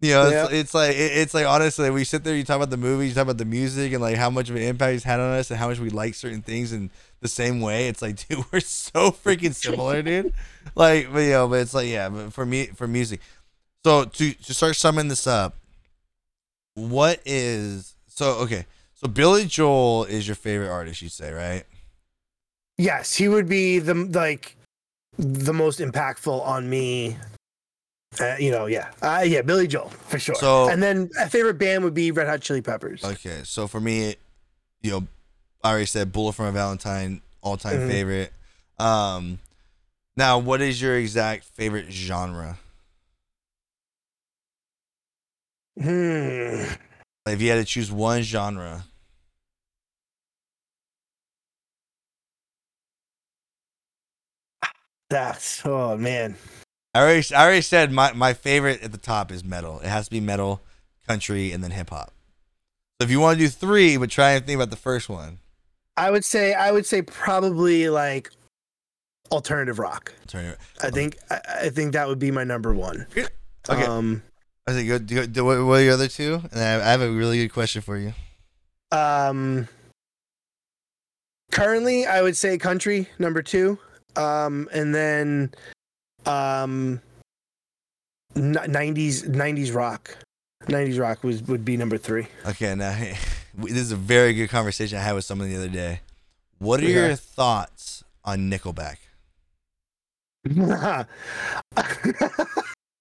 You know, it's, Yeah. it's like it- it's like honestly, we sit there, you talk about the movies, you talk about the music, and like how much of an impact it's had on us, and how much we like certain things in the same way. It's like, dude, we're so freaking similar, dude. Like, but you know, but it's like, yeah, but for me, for music. So to to start summing this up, what is so okay? So Billy Joel is your favorite artist, you say, right? Yes, he would be the like the most impactful on me. Uh, you know, yeah, uh, yeah, Billy Joel for sure. So- and then a favorite band would be Red Hot Chili Peppers. Okay, so for me, you know, I already said "Bullet for My Valentine" all time Mhm. favorite. Um, now, what is your exact favorite genre? Hmm. Like, if you had to choose one genre, That's oh man. I already, I already said my, my favorite at the top is metal. It has to be metal, country, and then hip hop. So if you want to do three, but try and think about the first one. I would say I would say probably like alternative rock. Alternative. I think I, I think that would be my number one. Okay. Um, I good. Do, do, what what are your other two? And I have, I have a really good question for you. um, currently, I would say country number two. Um, and then um, nineties nineties rock. Nineties rock was would be number three. Okay, now this is a very good conversation I had with someone the other day. What are Okay. your thoughts on Nickelback?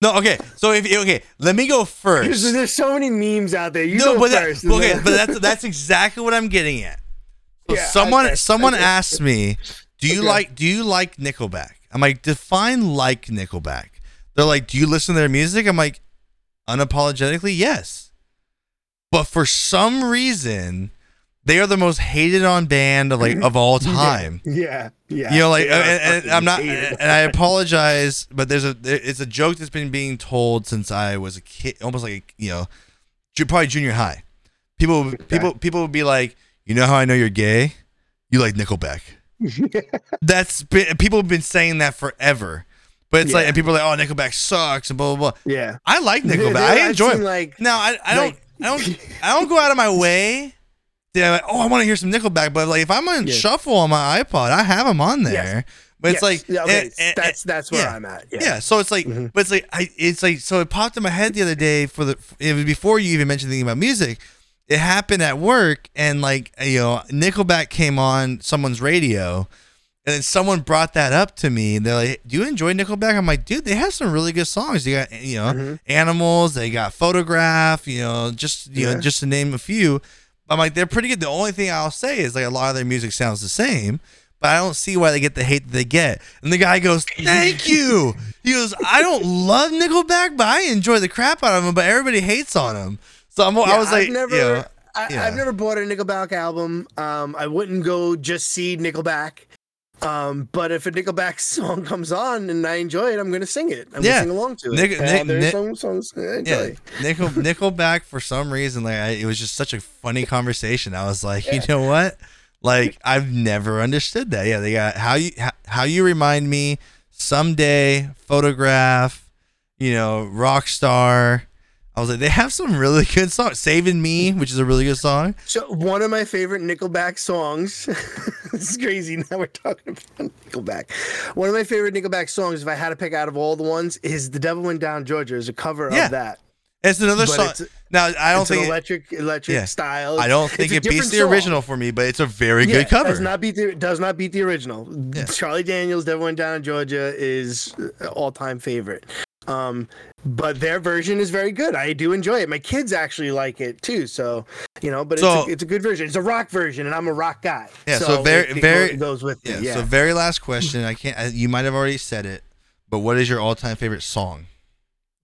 No, okay. So if okay, let me go first. there's so many memes out there. You no, go but that, first. and okay, but that's that's exactly what I'm getting at. So Yeah, someone okay, someone okay. asked me, "Do you Okay. like do you like Nickelback?" I'm like, "Define like Nickelback." They're like, "Do you listen to their music?" I'm like, "Unapologetically, yes." But for some reason, they are the most hated on band of like of all time. yeah, yeah. You know, like, uh, and, and I'm not, hated. and I apologize, but there's a, it's a joke that's been being told since I was a kid, almost like you know, probably junior high. People, people, people would be like, you know how I know you're gay? You like Nickelback. That's been, people have been saying that forever, but it's like, and people are like, oh, Nickelback sucks and blah blah blah. yeah. I like Nickelback. I enjoy it. like Now I, I don't like- I don't I don't go out of my way. To, like, oh, I want to hear some Nickelback, but like if I'm on Yeah. shuffle on my iPod, I have them on there. Yes. But it's Yes. like Yeah, okay, and- and- that's that's where yeah. I'm at. yeah. Yeah. So it's like, Mhm. but it's like I it's like so it popped in my head the other day for the it was before you even mentioned anything about music. It happened at work, and like you know, Nickelback came on someone's radio. And then someone brought that up to me, and they're like, "Do you enjoy Nickelback?" I'm like, "Dude, they have some really good songs. They got, you know, Mhm. Animals. They got Photograph. You know, just you know, just to name a few. I'm like, they're pretty good. The only thing I'll say is like a lot of their music sounds the same, but I don't see why they get the hate that they get. And the guy goes, "Thank you." He goes, "I don't love Nickelback, but I enjoy the crap out of them. But everybody hates on them." So I'm, I was like, I've never, you know, I, Yeah. I've never bought a Nickelback album. Um, I wouldn't go just see Nickelback. Um, but if a Nickelback song comes on and I enjoy it, I'm gonna sing it. I'm Yeah. gonna sing along to it. Nick- Uh, Nick- there's Nick- some songs I enjoy. Yeah, Nickel Nickelback for some reason like I, it was just such a funny conversation. I was like, you know what? Like I've never understood that. Yeah, they got how you how, how you remind me someday photograph, you know, rock star. I was like, they have some really good songs. Saving Me, which is a really good song. So one of my favorite Nickelback songs. this is crazy. Now we're talking about Nickelback. One of my favorite Nickelback songs, if I had to pick out of all the ones, is "The Devil Went Down Georgia." Is a cover Yeah. of that. It's another But song. it's- now I don't it's think an electric, electric yeah. style. I don't think it beats the song. original for me, but it's a very Yeah, good cover. Does not beat the does not beat the original. Charlie Daniels, "Devil Went Down in Georgia" is uh, all time favorite. Um, but their version is very good. I do enjoy it. My kids actually like it too. So you know, but So- it's, a, it's a good version. It's a rock version, and I'm a rock guy. Yeah, so very- it, very- go- goes with yeah, it. Yeah. So very last question. I can't. I, you might have already said it, but what is your all-time favorite song?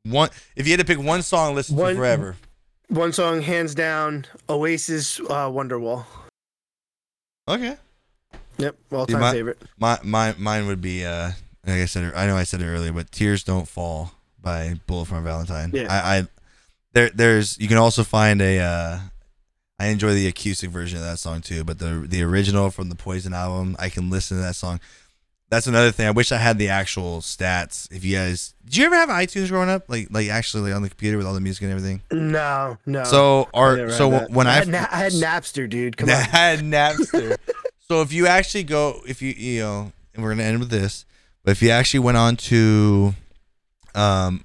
One. If you had to pick one song, listen One- to forever. One song, hands down, Oasis, uh, Wonderwall. Okay. Yep, all time my- favorite. My my mine would be uh like I said I know I said it earlier, but Tears Don't Fall by Bullet My Valentine. Yeah. I, I there there's you can also find a uh I enjoy the acoustic version of that song too, but the the original from the Poison album, I can listen to that song. That's another thing. I wish I had the actual stats. If you guys, did you ever have iTunes growing up? Like, like actually, like on the computer with all the music and everything. No, no. So, I our had so that. when I I had, Na- I had Napster, dude. Come I on. had Napster. so if you actually go, if you you know, and we're gonna end with this, but if you actually went on to, um,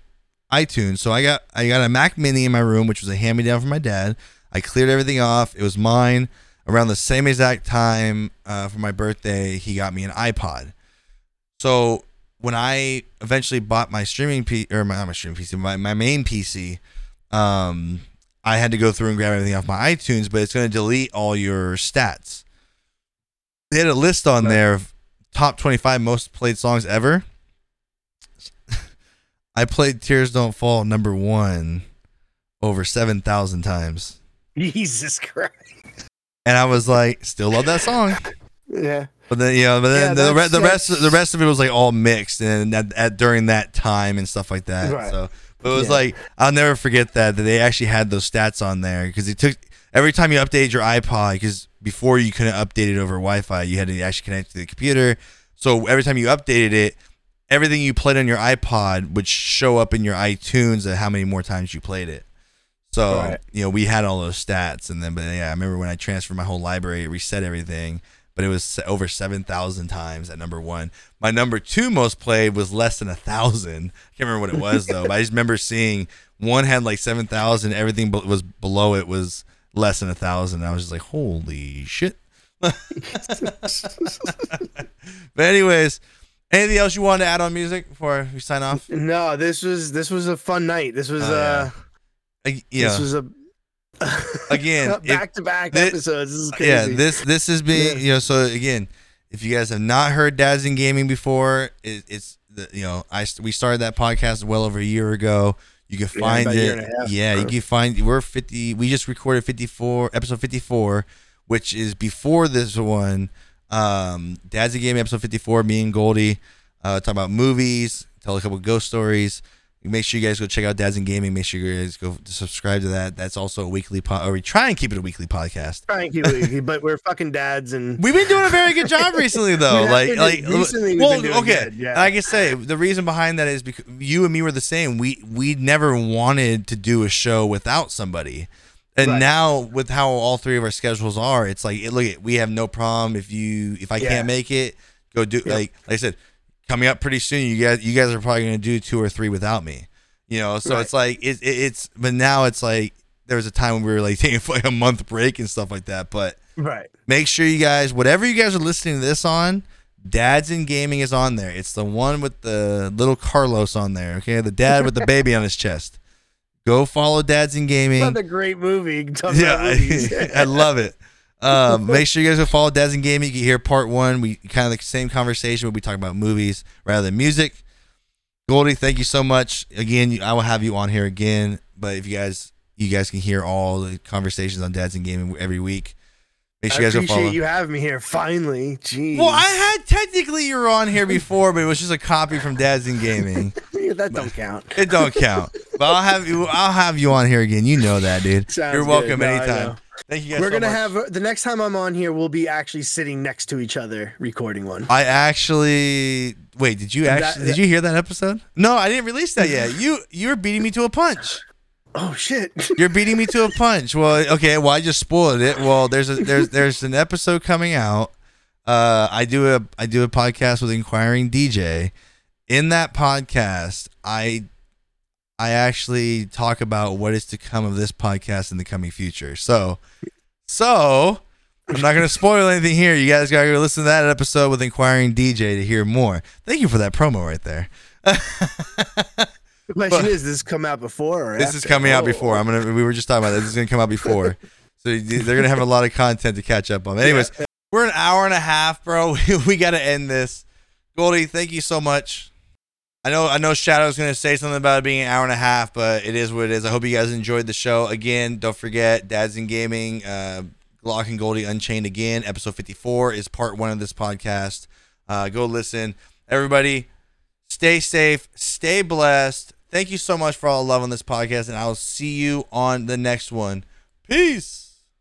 iTunes. So I got I got a Mac Mini in my room, which was a hand me down from my dad. I cleared everything off. It was mine. Around the same exact time uh, for my birthday, he got me an iPod. So when I eventually bought my streaming P or my, not my streaming PC, my, my main PC, um, I had to go through and grab everything off my iTunes, but it's going to delete all your stats. They had a list on there of top 25 most played songs ever. I played Tears Don't Fall number one over 7,000 times. Jesus Christ. And I was like, still love that song. Yeah. But then, you know, but then Yeah, the, re- the rest, the rest of it was like all mixed and at, at during that time and stuff like that. Right. So, but it was Yeah. like I'll never forget that that they actually had those stats on there because it took every time you update your iPod because before you couldn't update it over Wi-Fi, you had to actually connect to the computer. So every time you updated it, everything you played on your iPod would show up in your iTunes of how many more times you played it. So Right. you know we had all those stats, and then but yeah, I remember when I transferred my whole library, it reset everything, but it was over seven thousand times at number one. My number two most played was less than a thousand. I can't remember what it was though, but I just remember seeing one had like seven thousand, everything was below it was less than a thousand. I was just like, holy shit. but anyways, anything else you wanted to add on music before we sign off? No, this was this was a fun night. This was Oh, uh yeah. this was a Again, back to back episodes. This is crazy. Yeah, this this has been Yeah. you know. So again, if you guys have not heard Dads in Gaming before, it, it's the you know I we started that podcast well over a year ago. You can find a year it. half, yeah, you can find. We're fifty. We just recorded fifty four episode fifty four, which is before this one. Um, Dads in Gaming episode fifty four. Me and Goldy uh, talk about movies, tell a couple ghost stories. Make sure you guys go check out Dads in Gaming. Make sure you guys go subscribe to that. That's also a weekly pod. Or we try and keep it a weekly podcast. Thank you, but we're fucking dads and We've been doing a very good job recently, though. Like, like, recently we've well, been doing okay. good, yeah. I say, the reason behind that is because you and me were the same. We we never wanted to do a show without somebody, and Right. now with how all three of our schedules are, it's like, look, we have no problem if you if I Yeah. can't make it, go do Yeah. like like I said, coming up pretty soon. You guys you guys are probably gonna do two or three without me. You know, so Right. it's like it, it, it's but now it's like there was a time when we were like taking like a month break and stuff like that, but right. make sure you guys whatever you guys are listening to this on dads in gaming is on there it's the one with the little carlos on there okay the dad with the baby on his chest go follow dads in gaming Another great movie. Yeah. I, I love it um, make sure you guys go follow dads in gaming you can hear part one we kind of the same conversation where we talk about movies rather than music goldy thank you so much again i will have you on here again but if you guys you guys can hear all the conversations on Dads in Gaming every week. Make sure I you guys go appreciate follow. you having me here. Finally, jeez. Well, I had technically you were on here before, but it was just a copy from Dads in Gaming. Yeah, that don't count. It don't count. But I'll have you. I'll have you on here again. You know that, dude. Sounds You're welcome No, anytime. Thank you guys. We're so gonna much. have the next time I'm on here. We'll be actually sitting next to each other recording one. I actually wait. Did you That- actually? did you hear that episode? No, I didn't release that yet. You you were beating me to a punch. Oh shit! You're beating me to a punch. Well, okay. Well, I just spoiled it. Well, there's a there's there's an episode coming out. Uh, I do a I do a podcast with Inquiring DJ. In that podcast, I I actually talk about what is to come of this podcast in the coming future. So, so I'm not gonna spoil anything here. You guys gotta go listen to that episode with Inquiring DJ to hear more. Thank you for that promo right there. The question is, does this come out before or This is after? coming out Oh. before. I'm gonna. We were just talking about this. This is gonna come out before, so they're gonna have a lot of content to catch up on. Anyways, we're an hour and a half, bro. We, we got to end this. Goldy, thank you so much. I know. I know. Shadow's gonna say something about it being an hour and a half, but it is what it is. I hope you guys enjoyed the show. Again, don't forget, Dads in Gaming, uh, Glock and Goldy Unchained again. Episode 54 is part one of this podcast. Uh, go listen, everybody. Stay safe. Stay blessed. Thank you so much for all the love on this podcast, and I will see you on the next one. Peace.